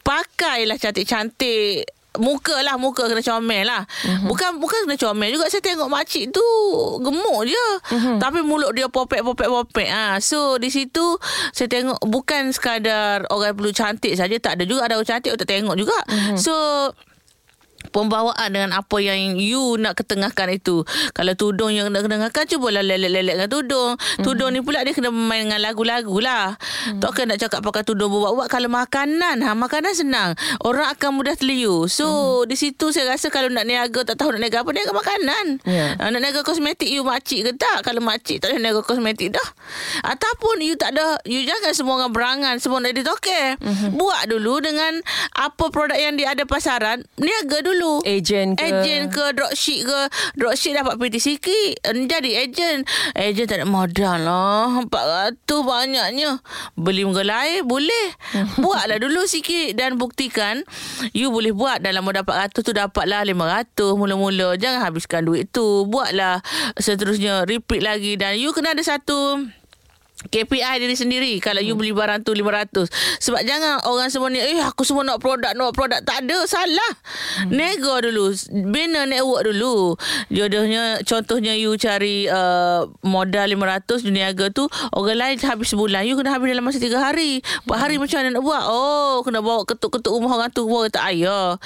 Pakailah cantik-cantik Muka lah Muka kena comel lah uh-huh. Bukan bukan kena comel juga Saya tengok makcik tu Gemuk je uh-huh. Tapi mulut dia popek-popek-popek ha. So di situ Saya tengok Bukan sekadar Orang perlu cantik saja Tak ada juga Ada orang cantik tak tengok juga uh-huh. So pembawaan dengan apa yang you nak ketengahkan itu. Kalau tudung yang nak ketengahkan, cubalah lelet-lelet dengan tudung. Tudung ni pula dia kena main dengan lagu-lagu lah. Mm-hmm. Tak kena nak cakap pakai tudung buat-buat. Kalau makanan, ha, makanan senang. Orang akan mudah terliu. So, mm-hmm. di situ saya rasa kalau nak niaga, tak tahu nak niaga apa, niaga makanan. Yeah. Ha, nak niaga kosmetik, you makcik ke tak? Kalau makcik tak boleh niaga kosmetik dah. Ataupun you tak ada, you jangan semua orang berangan, semua nak ditoke. Mm-hmm. Buat dulu dengan apa produk yang dia ada pasaran, niaga dulu. Agent ke? Agent ke dropship ke. Dropship dapat PT sikit. Jadi agent. Agent tak ada modal lah. 400 banyaknya. Beli mengelai Boleh. Buatlah dulu sikit Dan buktikan You boleh buat Dalam modal 400 tu Dapatlah 500 Mula-mula. Jangan habiskan duit tu. Buatlah Seterusnya. Repeat lagi Dan you kena ada satu KPI diri sendiri. Kalau you beli barang tu 500 Sebab jangan orang semua ni Eh aku semua nak produk Nak produk. Tak ada Salah. Hmm. Nego dulu. Bina network dulu. Jodohnya Contohnya you cari uh, Modal 500 Dunia harga tu Orang lain habis sebulan You kena habis dalam masa 3 hari. 4 hari macam mana nak buat? Oh Kena bawa ketuk-ketuk rumah orang tu Bawa tak ayah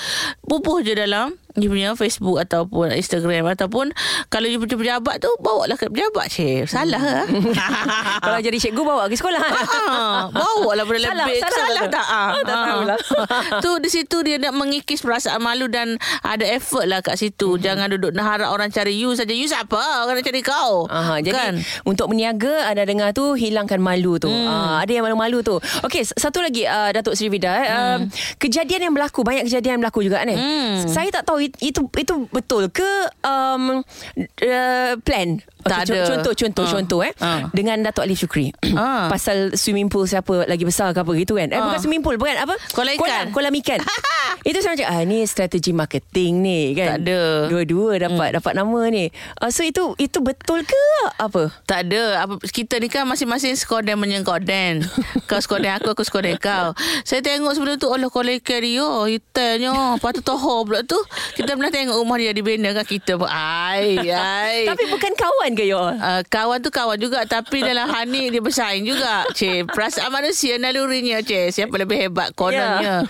Pupuh je dalam you punya Facebook ataupun Instagram ataupun kalau you punya pejabat tu bawa lah ke pejabat cik salah lah Kalau jadi cikgu bawa ke sekolah Ah, bawa lah pada Salah, lebih salah, salah betul. tak ah, Ah, tak tahulah. tu di situ dia nak mengikis perasaan malu dan ada effort lah kat situ Mhm. jangan duduk nak harap orang cari you saja you siapa orang nak cari kau Aha, jadi kan untuk berniaga anda dengar tu hilangkan malu tu. Hmm. Uh, ada yang malu-malu tu. Okey, s- satu lagi uh, Datuk Sri Vida eh. Hmm. Uh, kejadian yang berlaku banyak kejadian yang berlaku juga ni. Hmm. Saya tak tahu itu itu betul ke um, uh, plan. Tak Okey, ada. Contoh contoh Ha. contoh eh. Ha. Dengan Datuk Ali Syukri. Ha. Pasal swimming pool siapa lagi besar ke apa gitu kan. Eh Ha. bukan swimming pool bukan apa? Kolam ikan. Kolam, kolam ikan. itu saya macam ah ni strategi marketing ni kan. Tak ada. Dua-dua dapat hmm. dapat nama ni. Uh, so itu itu betul ke apa? Tak ada. Apa, kita ni kan masing-masing skoden menyengoden. kau skoden aku, aku skoden kau. Saya tengok sebelum tu, Allah kalau ikan dia, hitamnya. Lepas tu toho pula tu. Kita pernah tengok rumah dia dibina kan kita pun. Ai, ai. Tapi bukan kawan ke you all? Uh, kawan tu kawan juga Tapi dalam Hani Dia bersaing juga Cik Perasaan manusia Nalurinya Cik Siapa lebih hebat Kononnya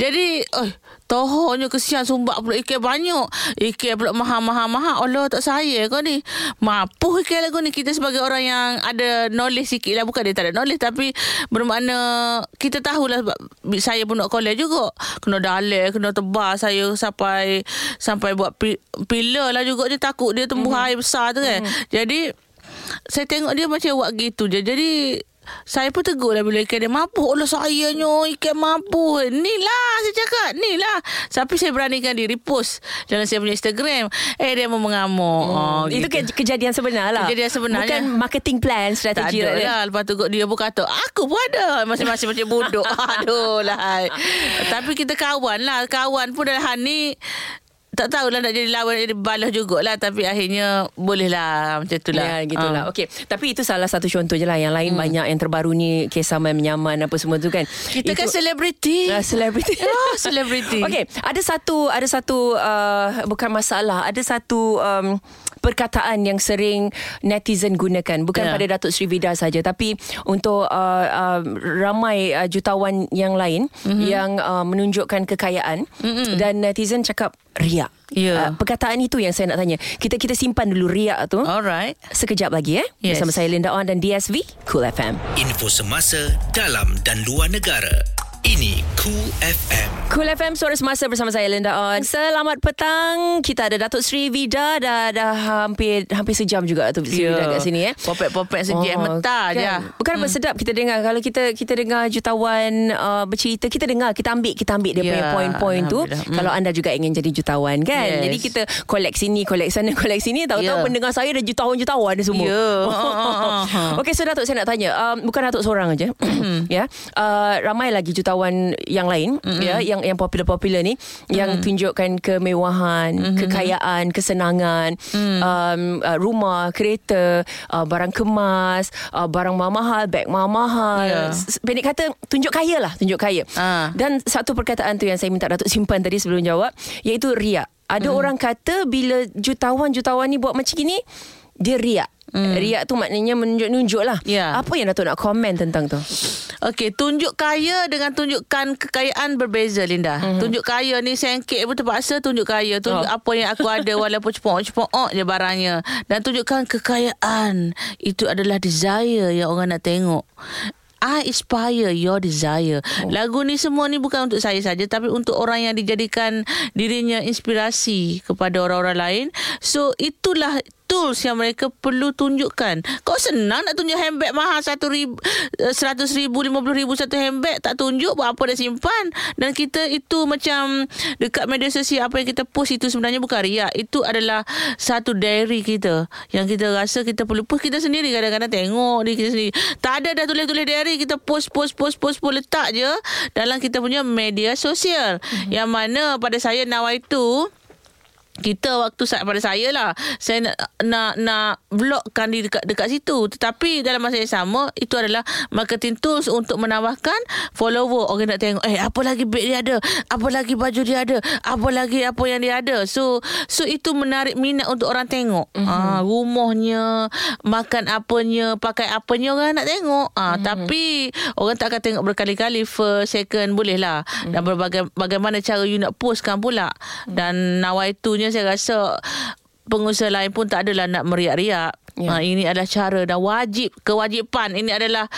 Jadi oh, Tohonya kesian Sumbak pula ikan banyak. Ikan pula mahal-mahal-mahal. Allah tak saya kau ni. Mapuh ikan lagu ni. Kita sebagai orang yang Ada knowledge sikit lah. Bukan dia tak ada knowledge Tapi Bermakna Kita tahulah sebab Saya pun nak college juga. Kena dalek Kena tebas Saya sampai Sampai buat pi- Pillar lah juga Dia. Takut dia tumbuh mm-hmm. air besar tu kan. Mm-hmm. Jadi Saya tengok dia macam buat gitu je. Jadi saya pun tegur lah bila ikan dia mampu. Allah sayanya ikan mampu. Ni lah saya cakap. Ni lah. Tapi saya beranikan diri post dalam saya punya Instagram. Eh dia mau mengamuk. Hmm. Oh, Itu ke- kejadian sebenar lah. Kejadian sebenarnya. Bukan marketing plan, tak strategi. ada lah. Lepas tu dia pun kata, aku pun ada. Masing-masing macam bodoh. Aduh lah. Tapi kita kawan lah. Kawan pun dalam hal ni tak tahulah nak jadi lawan jadi balas jugalah tapi akhirnya boleh lah macam tu lah Ya, gitulah. Ah. Okey, tapi itu salah satu contoh je lah. Yang lain hmm. banyak yang terbaru ni kisah menyaman apa semua tu kan. kita kan selebriti Uh, selebriti. Ah, selebriti. Okey, ada satu ada satu uh, bukan masalah, ada satu um, perkataan yang sering netizen gunakan bukan Ya. pada Datuk Sri Vida saja tapi untuk uh, uh, ramai uh, jutawan yang lain Mhm. mm-hmm. yang uh, menunjukkan kekayaan mm-hmm. dan netizen cakap riak. Ya. Uh, perkataan itu yang saya nak tanya. Kita kita simpan dulu riak tu. Alright. Sekejap lagi eh Yes. bersama saya Linda On dan DSV Cool FM. Info semasa dalam dan luar negara. Ini Cool FM. Cool FM suara semasa bersama saya Linda On. Selamat petang. Kita ada Datuk Sri Vida dah dah hampir hampir sejam juga tu Sri Ya. Vida kat sini eh. Popek-popek sejak oh, mentah je. Bukan hmm. apa sedap kita dengar kalau kita kita dengar jutawan uh, bercerita kita dengar kita ambil kita ambil dia Ya, punya poin-poin tu. Hmm. kalau anda juga ingin jadi jutawan kan. Yes. Jadi kita collect sini collect sana collect sini tahu-tahu Ya. pendengar saya dah jutawan-jutawan dia semua. Ya. Ha, Okey so Datuk saya nak tanya um, bukan Datuk seorang aja ya. Uh, ramai lagi jutawan yang lain mm-hmm. ya yang yang popular-popular ni mm-hmm. yang tunjukkan kemewahan, mm-hmm. kekayaan, kesenangan, mm. um, uh, rumah, kereta, uh, barang kemas, uh, barang mahal, beg mahal. S- Pendek kata tunjuk kaya lah, tunjuk kaya. Ah. Dan satu perkataan tu yang saya minta Datuk simpan tadi sebelum jawab iaitu riak. Ada mm. orang kata bila jutawan-jutawan ni buat macam gini dia riak. Hmm. Riak tu maknanya menunjuk-nunjuk lah. Ya. Apa yang Datuk nak komen tentang tu? Okey, tunjuk kaya dengan tunjukkan kekayaan berbeza Linda. Mm-hmm. Tunjuk kaya ni sengkit pun terpaksa tunjuk kaya. Tunjuk Oh. oh. apa yang aku ada walaupun cepok-cepok je barangnya. Dan tunjukkan kekayaan. Itu adalah desire yang orang nak tengok. I inspire your desire. Oh. Lagu ni semua ni bukan untuk saya saja tapi untuk orang yang dijadikan dirinya inspirasi kepada orang-orang lain. So itulah tools yang mereka perlu tunjukkan. Kau senang nak tunjuk handbag mahal satu ribu, eh, seratus ribu, lima puluh ribu satu handbag. Tak tunjuk buat apa dah simpan. Dan kita itu macam dekat media sosial apa yang kita post itu sebenarnya bukan riak. Itu adalah satu diary kita. Yang kita rasa kita perlu post kita sendiri kadang-kadang tengok diri kita sendiri. Tak ada dah tulis-tulis diary. Kita post, post, post, post, post letak je dalam kita punya media sosial. Mm-hmm. Yang mana pada saya Nawai itu kita waktu saat pada saya lah saya nak nak nak vlogkan di dekat dekat situ. Tetapi dalam masa yang sama itu adalah marketing tools untuk menambahkan follower. Orang nak tengok eh apa lagi beg dia ada? Apa lagi baju dia ada? Apa lagi apa yang dia ada? So so itu menarik minat untuk orang tengok. Mm-hmm. ha, rumahnya makan apanya pakai apanya orang nak tengok. Ha, mm-hmm. tapi orang tak akan tengok berkali-kali. First second boleh lah mm-hmm. dan berbagai bagaimana cara you nak postkan pula. Mm-hmm. dan nawaitunya saya rasa pengusaha lain pun tak adalah nak meriak-riak. Ya. Ha, ini adalah cara dan wajib kewajipan ini adalah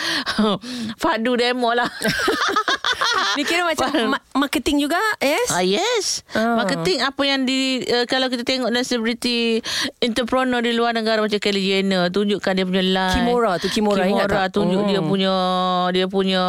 fadu demo lah. Ni kira macam ma- marketing juga, yes? Ah yes. Ah. Marketing apa yang di uh, kalau kita tengok dan selebriti entrepreneur di luar negara macam Kylie Jenner tunjukkan dia punya line. Kimora tu, Kimora, ingat Kimora tak? tunjuk dia Hmm. punya dia punya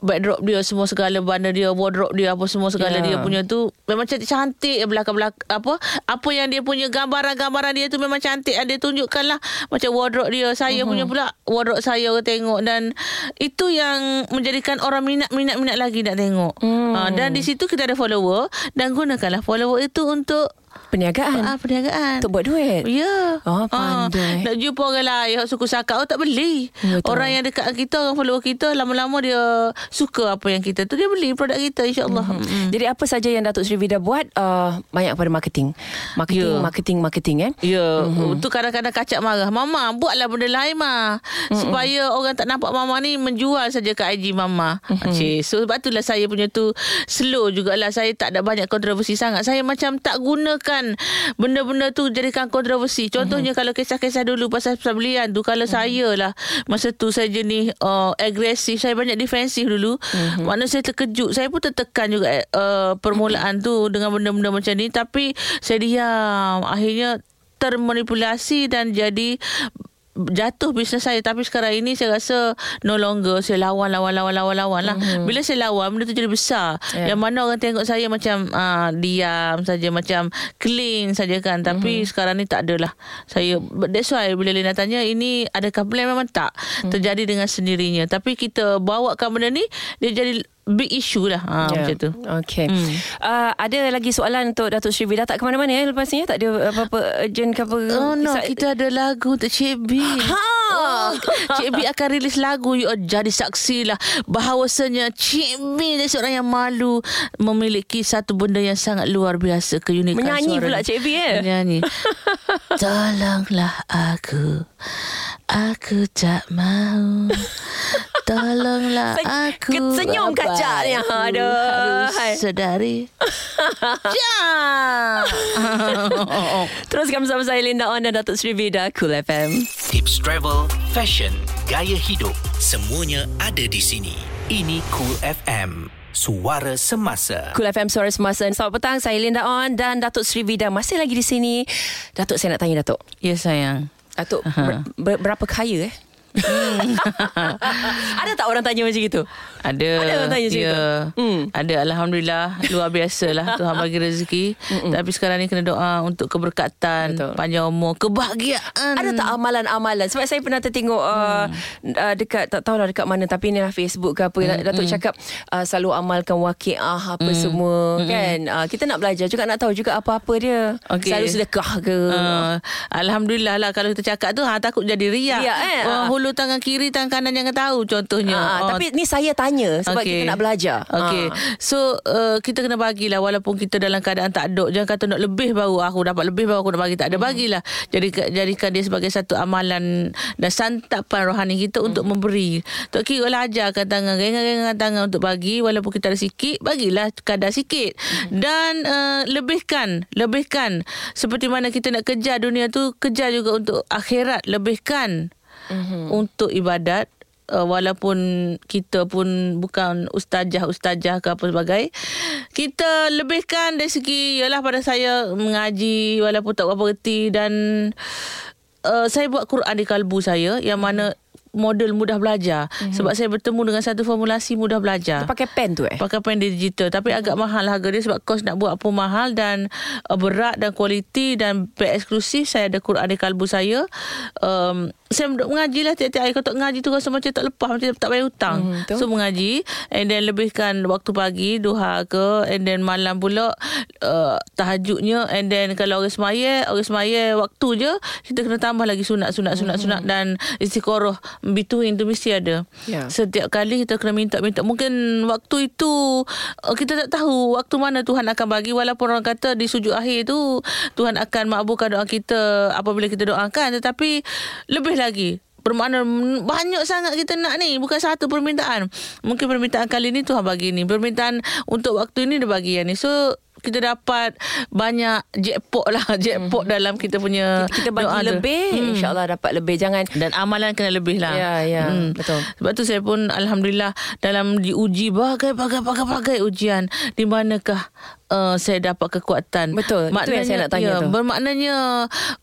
backdrop dia semua segala benda dia wardrobe dia apa semua segala Ya. dia punya tu memang cantik-cantik belakang-belakang apa apa yang dia punya gambaran-gambaran dia tu memang cantik dia tunjukkan lah macam wardrobe dia saya Mhm. punya pula wardrobe saya orang tengok dan itu yang menjadikan orang minat-minat-minat lagi nak tengok Hmm. ha, dan di situ kita ada follower dan gunakanlah follower itu untuk Perniagaan. ah, perniagaan Untuk buat duit. Ya. Oh, Ah, pandai. nak jumpa orang lain suku sakat, oh tak beli. Betul. Orang yang dekat kita, orang follower kita, lama-lama dia suka apa yang kita tu, dia beli produk kita insyaAllah. Mhm. Mm-hmm. Jadi apa saja yang Datuk Sri Vida buat uh, banyak pada marketing. Marketing, Ya. marketing, marketing eh. Ya, mm-hmm. tu kadang-kadang kacak marah. Mama, buatlah benda lain mah. Mm-hmm. Supaya orang tak nampak mama ni menjual saja kat IG mama. Mm-hmm. Cik, so sebab itulah saya punya tu slow jugalah. Saya tak ada banyak kontroversi sangat. Saya macam tak gunakan benda-benda tu jadikan kontroversi. Contohnya mm-hmm. kalau kisah-kisah dulu pasal pembelian tu kalau mm-hmm. saya lah masa tu saya jenis uh, agresif, saya banyak defensif dulu. Mm-hmm. Mana saya terkejut. Saya pun tertekan juga uh, permulaan tu dengan benda-benda macam ni tapi saya diam. Akhirnya termanipulasi dan jadi jatuh bisnes saya tapi sekarang ini saya rasa no longer saya lawan lawan lawan lawan lawan lah mm-hmm. bila saya lawan benda tu jadi besar Yeah. yang mana orang tengok saya macam uh, diam saja macam clean saja kan tapi mm-hmm. sekarang ni tak adalah saya that's why bila Lina tanya ini adakah plan memang tak mm-hmm. terjadi dengan sendirinya tapi kita bawakan benda ni dia jadi big issue lah ha, Ya. macam tu Okey. Hmm. Uh, ada lagi soalan untuk Datuk Sri Vida tak ke mana-mana ya lepas ni ya? Tak ada apa-apa urgent ke apa? Oh no, Kisah- kita ada lagu untuk Cik B. Ha! Oh, Cik B akan rilis lagu You jadi saksilah bahawasanya Cik B dia seorang yang malu memiliki satu benda yang sangat luar biasa keunikan Menyanyi suara pula dia. Cik B eh? Menyanyi. Tolonglah aku. Aku tak mau. Tolonglah Sen- aku. senyum kacaknya. aku Aduh. Harus sedari. Jam. Teruskan bersama saya Linda On dan Datuk Sri Vida Cool FM. Tips travel, fashion, gaya hidup, semuanya ada di sini. Ini Cool FM. Suara semasa. Cool FM Suara Semasa Selamat petang Saya Linda On Dan Datuk Sri Vida Masih lagi di sini Datuk saya nak tanya Datuk Ya sayang. Datuk ber, ber, Berapa kaya eh Ada tak orang tanya macam gitu Ada. Ada orang tanya macam ya. tu? Hmm. Ada Alhamdulillah. Luar biasa lah. Tuhan bagi rezeki. Tapi sekarang ni kena doa untuk keberkatan. Betul. Panjang umur. Kebahagiaan. Ada tak amalan-amalan Sebab saya pernah tertengok uh, uh, Dekat Tak tahulah dekat mana Tapi inilah Facebook ke apa Datuk cakap uh, Selalu amalkan wakiah Apa semua Kan uh, Kita nak belajar juga Nak tahu juga apa-apa dia Okey. Selalu sedekah ke Uh, Alhamdulillah lah Kalau kita cakap tu ha, Takut jadi riak Riak, eh? uh, Hulu dulu tangan kiri tangan kanan jangan tahu contohnya. Ah, Oh, Tapi ni saya tanya sebab Okey. kita nak belajar. Okey. Ah. So uh, kita kena bagilah walaupun kita dalam keadaan tak ada. Jangan kata nak lebih baru aku dapat lebih baru aku nak bagi tak ada bagilah. Jadi jadikan dia sebagai satu amalan dan santapan rohani kita untuk memberi. Tok Kira lah ajarkan tangan gengan-gengan tangan untuk bagi walaupun kita ada sikit bagilah kadar sikit. Dan uh, lebihkan lebihkan seperti mana kita nak kejar dunia tu kejar juga untuk akhirat lebihkan untuk ibadat uh, walaupun kita pun bukan ustazah-ustazah ke apa sebagai kita lebihkan dari segi ialah pada saya mengaji walaupun tak berapa reti dan uh, saya buat Quran di kalbu saya yang mana model mudah belajar. Sebab saya bertemu dengan satu formulasi mudah belajar. Dia pakai pen tu eh? pakai pen digital. Tapi agak mahal harga dia sebab kos nak buat pun mahal dan uh, berat dan kualiti dan eksklusif saya ada Quran di kalbu saya. Um, saya duduk mengaji lah tiap-tiap hari. Kalau tak mengaji tu rasa macam tak lepas macam tak bayar hutang. Mhm, mm, betul. so mengaji. And then lebihkan waktu pagi duha ke. And then malam pula uh, tahajudnya. And then kalau orang semaya orang semaya waktu je kita kena tambah lagi sunat sunat sunat sunat. Dan istiqoroh between tu mesti ada. Ya. setiap kali kita kena minta-minta. Mungkin waktu itu uh, kita tak tahu waktu mana Tuhan akan bagi. Walaupun orang kata di sujud akhir tu Tuhan akan makbulkan doa kita apabila kita doakan. Tetapi lebih lagi? Bermakna banyak sangat kita nak ni. Bukan satu permintaan. Mungkin permintaan kali ni Tuhan bagi ni. Permintaan untuk waktu ni dia bagi yang ni. So kita dapat banyak jackpot lah jackpot dalam kita punya Kita bagi doa tu. lebih, Hmm. insyaAllah dapat lebih. Jangan dan amalan kena lebih lah. Ya, ya, betul. Sebab tu saya pun Alhamdulillah dalam diuji bagai-bagai-bagai ujian di manakah uh, saya dapat kekuatan. Betul, itu yang saya nak tanya ya, tu. Bermaknanya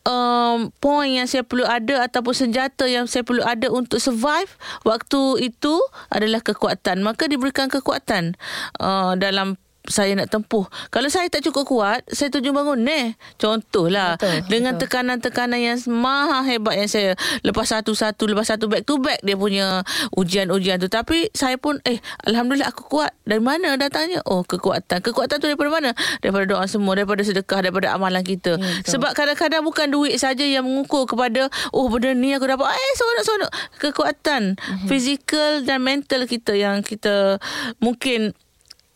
um, poin yang saya perlu ada ataupun senjata yang saya perlu ada untuk survive waktu itu adalah kekuatan. Maka diberikan kekuatan uh, dalam saya nak tempuh. Kalau saya tak cukup kuat, saya terjun bangun. Neh, contohlah. Betul, dengan betul. tekanan-tekanan yang maha hebat yang saya lepas satu-satu, lepas satu back to back dia punya ujian-ujian tu. Tapi saya pun, eh, Alhamdulillah aku kuat. Dari mana datangnya? Oh, kekuatan. Kekuatan tu daripada mana? Daripada doa semua, daripada sedekah, daripada amalan kita. Ya, betul. Sebab kadang-kadang bukan duit saja yang mengukur kepada, oh, benda ni aku dapat. Eh, seronok-seronok. Kekuatan Mhm. fizikal dan mental kita yang kita mungkin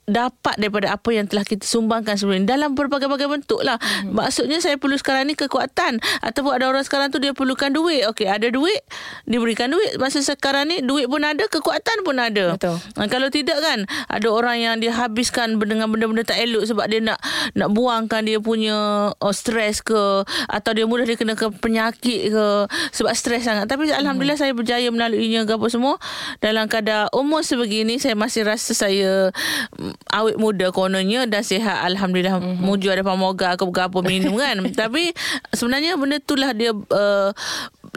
dapat daripada apa yang telah kita sumbangkan sebelum ini dalam berbagai-bagai bentuk lah. Mm-hmm. Maksudnya saya perlu sekarang ni kekuatan ataupun ada orang sekarang tu dia perlukan duit. Okey, ada duit, diberikan duit. Masa sekarang ni duit pun ada, kekuatan pun ada. Betul. Ha, kalau tidak kan ada orang yang dia habiskan dengan benda-benda tak elok sebab dia nak nak buangkan dia punya oh, stres ke atau dia mudah dia kena ke penyakit ke sebab stres sangat. Tapi alhamdulillah saya berjaya melaluinya apa semua dalam kadar umur sebegini saya masih rasa saya awet muda kononnya dan sihat alhamdulillah mm-hmm. muju ada pamoga ke apa minum kan. Tapi sebenarnya benda itulah dia uh,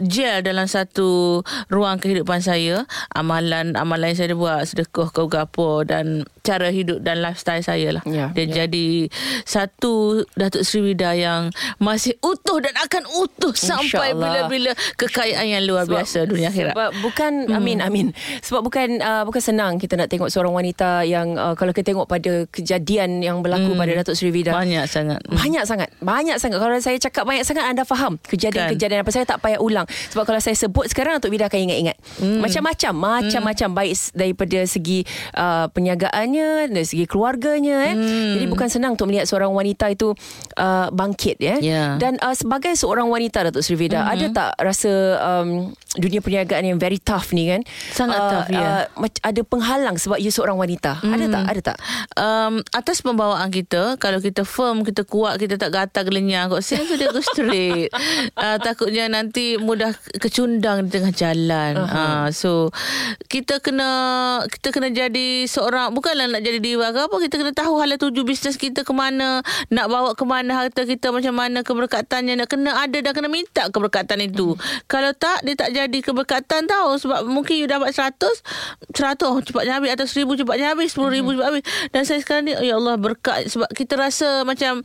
gel dalam satu ruang kehidupan saya amalan amalan yang saya buat sedekah ke apa dan cara hidup dan lifestyle saya lah. Ya, dia ya. jadi satu Datuk Sri Wida yang masih utuh dan akan utuh sampai InsyaAllah. bila-bila kekayaan yang luar biasa dunia akhirat. Sebab bukan amin amin. Sebab bukan uh, bukan senang kita nak tengok seorang wanita yang uh, kalau kita tengok pada kejadian yang berlaku pada Datuk Sri Vida. banyak sangat. Hmm. Banyak sangat. Banyak sangat. Kalau saya cakap banyak sangat Anda faham Kejadian-kejadian apa. Saya tak payah ulang. Sebab kalau saya sebut sekarang Untuk Vida akan ingat-ingat. Macam-macam Macam-macam. Baik s- daripada segi uh, Perniagaannya Dari segi keluarganya eh. Jadi bukan senang Untuk melihat seorang wanita itu uh, Bangkit ya. Ya. Dan uh, sebagai seorang wanita Datuk Sri Vida Ada tak rasa um, Dunia perniagaan yang very tough ni kan Sangat tough, ya. uh, mac- Ada penghalang Sebab you seorang wanita Ada tak? Ada tak? um, atas pembawaan kita kalau kita firm kita kuat kita tak gatal gelenyang kok tu dia go straight uh, takutnya nanti mudah kecundang di tengah jalan uh-huh. uh, so kita kena kita kena jadi seorang bukanlah nak jadi diva ke apa? Kita kena tahu hala tuju bisnes kita ke mana nak bawa ke mana harta kita macam mana keberkatannya nak kena ada dan kena minta keberkatan itu. Kalau tak dia tak jadi keberkatan tau. Sebab mungkin you dapat 100 100 oh, cepatnya habis. Atau 1000 cepatnya habis. 10000 ribu cepat habis. Dan saya sekarang ni ya Allah berkat. Sebab kita rasa macam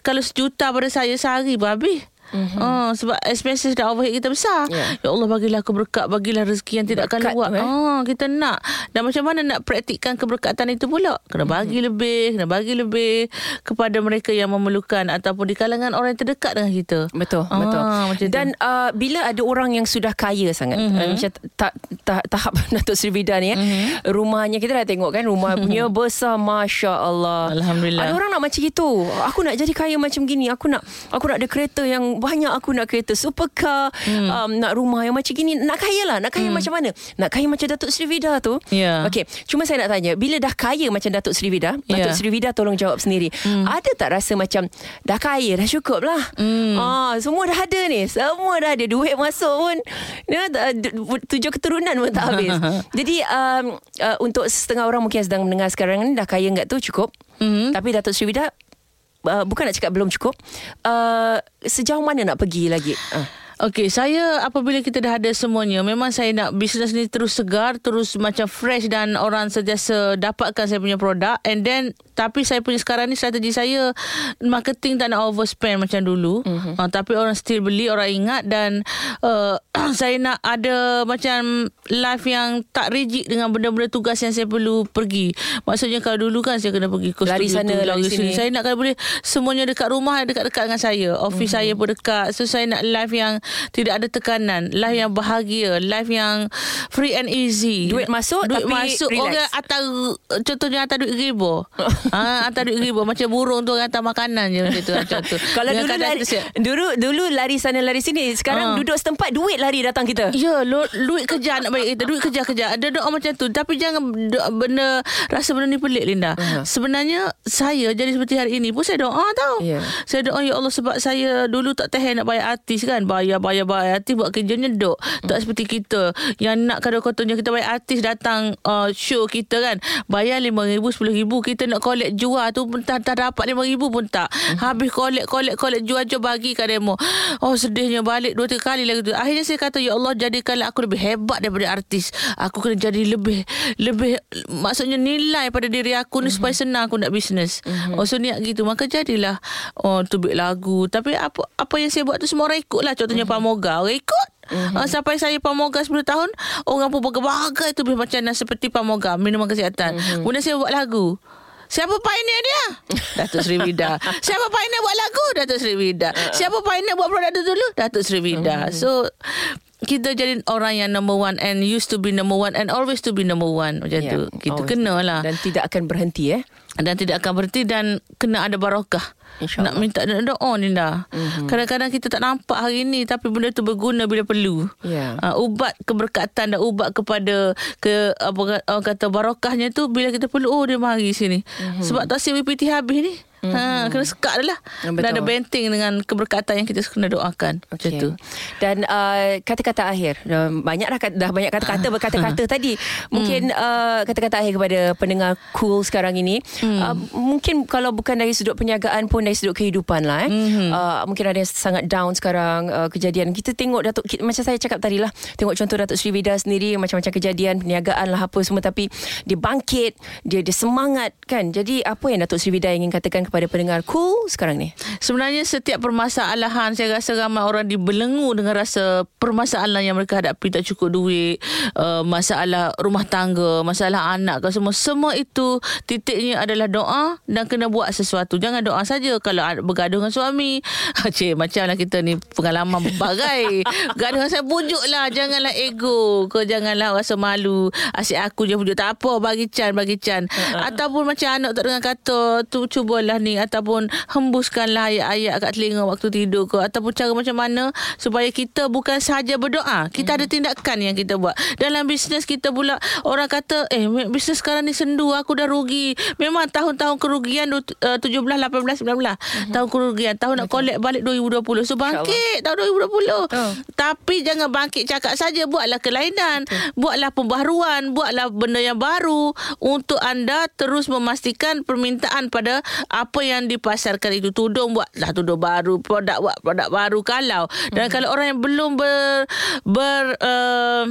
kalau sejuta pada saya sehari pun habis Mm-hmm. Uh, sebab expenses dah overhead kita besar. Yeah. Ya Allah bagilah aku berkat, bagilah rezeki yang tidak akan luar. Eh? Uh, kita nak. Dan macam mana nak praktikkan keberkatan itu pula? Kena bagi mm-hmm. lebih, kena bagi lebih kepada mereka yang memerlukan ataupun di kalangan orang yang terdekat dengan kita. Betul, uh, betul. Dan uh, bila ada orang yang sudah kaya sangat, mm-hmm. uh, macam ta- ta- tahap Datuk Sri Vida ni, mm-hmm. rumahnya kita dah tengok kan, rumah punya besar, Masya Allah. Alhamdulillah. Ada orang nak macam itu. Aku nak jadi kaya macam gini. Aku nak aku nak ada kereta yang banyak. Aku nak kereta supercar. Hmm. Um, nak rumah yang macam gini. Nak kaya lah. Nak kaya hmm. macam mana? Nak kaya macam Datuk Sri Vida tu. Yeah. Okay. Cuma saya nak tanya. Bila dah kaya macam Datuk Sri Vida. Yeah. Datuk Sri Vida tolong jawab sendiri. Hmm. Ada tak rasa macam dah kaya dah cukup lah. Hmm. Ah, semua dah ada ni. Semua dah ada. Duit masuk pun. Ya, tujuh keturunan pun tak habis. Jadi um, uh, untuk setengah orang mungkin sedang mendengar sekarang ni dah kaya enggak tu cukup. Mm-hmm. Tapi Datuk Sri Vida uh, bukan nak cakap belum cukup. Uh, sejauh mana nak pergi lagi? Uh. Okey, saya apabila kita dah ada semuanya, memang saya nak bisnes ni terus segar, terus macam fresh dan orang sentiasa dapatkan saya punya produk. And then, tapi saya punya sekarang ni strategi saya, marketing tak nak overspend macam dulu. Mm-hmm. Uh, tapi orang still beli, orang ingat dan uh, saya nak ada macam life yang tak rigid dengan benda-benda tugas yang saya perlu pergi. Maksudnya kalau dulu kan saya kena pergi ke lari sana, tu, lari sini. Saya nak kalau boleh semuanya dekat rumah, dekat-dekat dengan saya. Office mm-hmm. saya pun dekat. So saya nak life yang tidak ada tekanan. Life yang bahagia life yang free and easy. Duit masuk duit tapi masuk relax. orang atas contohnya atas duit ribu. Ha, atas duit ribu. Macam burung tu atas makanan je macam tu macam tu. Kalau dulu lari, dulu dulu lari sana lari sini sekarang ha. duduk setempat duit lari datang kita. Ya lo, duit kerja nak balik kita duit kerja kerja ada doa macam tu. Tapi jangan benda rasa benda ni pelik Linda. Uh-huh. sebenarnya saya jadi seperti hari ini pun saya doa tau. Yeah. saya doa ya Allah sebab saya dulu tak tahan nak bayar artis kan. Bayar bayar bayar artis buat kerja nyedok hmm. tak seperti kita. Yang nak kalau contohnya kita bayar artis datang uh, show kita kan bayar RM5,000 RM10,000 kita nak collect jual tu pun tak, tak dapat RM5,000 pun tak. Hmm. habis collect collect collect jual jual bagi kat demo. Oh sedihnya balik dua tiga kali lagi tu. Akhirnya saya kata ya Allah jadikanlah aku lebih hebat daripada artis. Aku kena jadi lebih lebih maksudnya nilai pada diri aku ni hmm. supaya senang aku nak bisnes hmm. oh so niat gitu. Maka jadilah oh tubik lagu. Tapi apa apa yang saya buat tu semua orang ikut lah contohnya hmm. Pamoga orang ikut Mm-hmm. Uh, sampai saya Pamoga 10 tahun Orang pun berbagai tu Macam seperti Pamoga Minuman kesihatan mm-hmm. Kemudian saya buat lagu Siapa pioneer dia? Datuk Sri Vida. Siapa pioneer buat lagu? Datuk Sri Vida. Uh. Siapa pioneer buat produk tu dulu? Datuk Sri Vida. Mm-hmm. So kita jadi orang yang number one and used to be number one and always to be number one macam yeah, tu. Kita kena lah. Dan tidak akan berhenti eh. Dan tidak akan berhenti dan kena ada barakah. Nak minta doa ni dah. Mm-hmm. Kadang-kadang kita tak nampak hari ni tapi benda tu berguna bila perlu. Yeah. Uh, ubat keberkatan dan ubat kepada ke apa orang kata barakahnya tu bila kita perlu oh dia mari sini. Mm-hmm. Sebab tak si WPT habis ni. Mm-hmm. Ha, kena sekat dah lah. Betul. Dan ada benteng dengan keberkatan yang kita kena doakan. Okay. Macam tu. Dan uh, kata-kata akhir. Banyak dah, dah banyak kata-kata berkata-kata tadi. Mungkin mm. uh, kata-kata akhir kepada pendengar cool sekarang ini. Mm. Uh, mungkin kalau bukan dari sudut perniagaan pun dari sudut kehidupan lah. Eh. Mm-hmm. Uh, mungkin ada yang sangat down sekarang uh, kejadian. Kita tengok Datuk, kita, macam saya cakap tadi lah. Tengok contoh Datuk Sri Vida sendiri. Macam-macam kejadian perniagaan lah apa semua. Tapi dia bangkit. Dia, dia semangat kan. Jadi apa yang Datuk Sri Vida ingin katakan kepada pendengar cool sekarang ni? Sebenarnya setiap permasalahan saya rasa ramai orang dibelenggu dengan rasa permasalahan yang mereka hadapi tak cukup duit, uh, masalah rumah tangga, masalah anak ke semua. Semua itu titiknya adalah doa dan kena buat sesuatu. Jangan doa saja kalau bergaduh dengan suami. Cik, macamlah kita ni pengalaman berbagai. Gaduh dengan saya pujuklah. Janganlah ego ke janganlah rasa malu. Asyik aku je pujuk. Tak apa, bagi can, bagi can. Uh-huh. Ataupun macam anak tak dengar kata, tu cubalah ni ataupun hembuskanlah ayat-ayat kat telinga waktu tidur ke ataupun cara macam mana supaya kita bukan sahaja berdoa kita hmm. ada tindakan yang kita buat dalam bisnes kita pula orang kata eh bisnes sekarang ni sendu aku dah rugi memang tahun-tahun kerugian 17 18 19 hmm. tahun kerugian tahun Betul. nak collect balik 2020 so bangkit tahun 2020 oh. tapi jangan bangkit cakap saja buatlah kelainan Betul. buatlah pembaharuan buatlah benda yang baru untuk anda terus memastikan permintaan pada apa yang dipasarkan itu tudung buatlah tudung baru produk buat produk baru kalau. Dan hmm. kalau orang yang belum ber ber uh,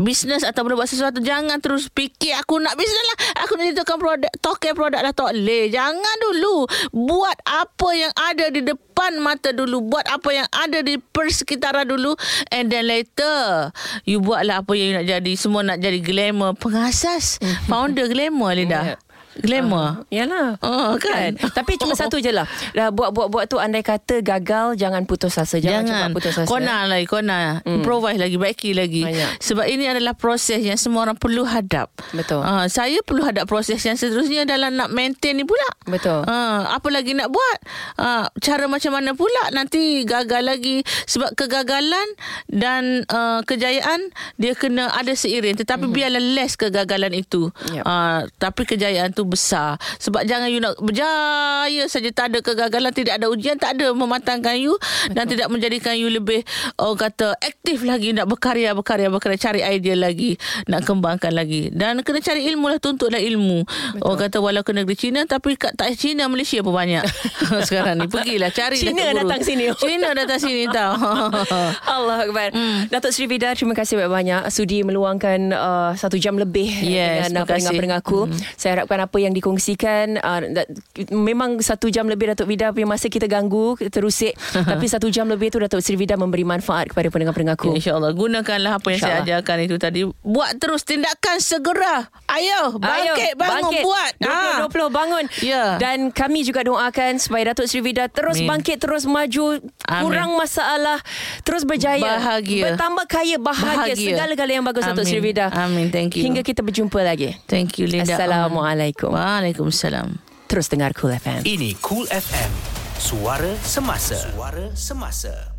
bisnes atau buat sesuatu jangan terus fikir aku nak bisnes lah. Aku nak jadikan produk token produk lah tak boleh. Jangan dulu. Buat apa yang ada di depan mata dulu. Buat apa yang ada di persekitaran dulu and then later you buatlah apa yang you nak jadi. Semua nak jadi glamour. Pengasas. Founder glamour Linda Yeah. Glamour Uh, yalah. Oh, kan? Tapi cuma satu je lah. Buat-buat-buat tu andai kata gagal jangan putus asa. Jangan, Jangan cepat putus asa. Kau nak lagi Kau nak Hmm. Improvise lagi Baiki lagi Banyak. Sebab ini adalah proses Yang semua orang perlu hadap Betul. Ah, Saya perlu hadap proses Yang seterusnya Dalam nak maintain ni pula Betul. Ah, Apa lagi nak buat Ah, Cara macam mana pula Nanti gagal lagi Sebab kegagalan Dan uh, kejayaan Dia kena ada seiring Tetapi mm-hmm. biarlah less kegagalan itu. Yep. Ah, Tapi kejayaan tu besar Sebab jangan you nak berjaya saja Tak ada kegagalan Tidak ada ujian Tak ada mematangkan you Dan tidak menjadikan you lebih Orang kata Aktif lagi Nak berkarya Berkarya Berkarya Cari idea lagi Nak kembangkan lagi Dan kena cari ilmu lah Tuntutlah ilmu Betul. Orang kata Walau ke negeri China Tapi kat tak China Malaysia pun banyak Sekarang ni Pergilah cari Cina datang sini. China datang sini tau Allah Akbar. Hmm. Datuk Sri Vida, terima kasih banyak-banyak sudi meluangkan uh, satu jam lebih Yes, dengan pendengar-pendengar aku. Saya harapkan apa yang dikongsikan uh, memang satu jam lebih Datuk Vida punya masa kita ganggu, terusik. tapi satu jam lebih tu Datuk Sri Vida memberi manfaat kepada pendengar-pendengar aku. InsyaAllah Gunakanlah apa yang saya InsyaAllah. ajarkan itu tadi Buat terus tindakan segera Ayo Bangkit bangun bangkit. buat 20, 20 bangun. Ya. Dan kami juga doakan supaya Datuk Sri Vida terus Amin. bangkit, terus maju, Amin. kurang masalah, terus berjaya. Bahagia. Bertambah kaya, bahagia. Bahagia. Segala-gala yang bagus Datuk Amin. Sri Vida. Amin. Thank you. Hingga kita berjumpa lagi. Thank you Linda Assalamualaikum. Waalaikumsalam Terus dengar Cool FM. Ini Cool FM. Suara semasa. Suara semasa.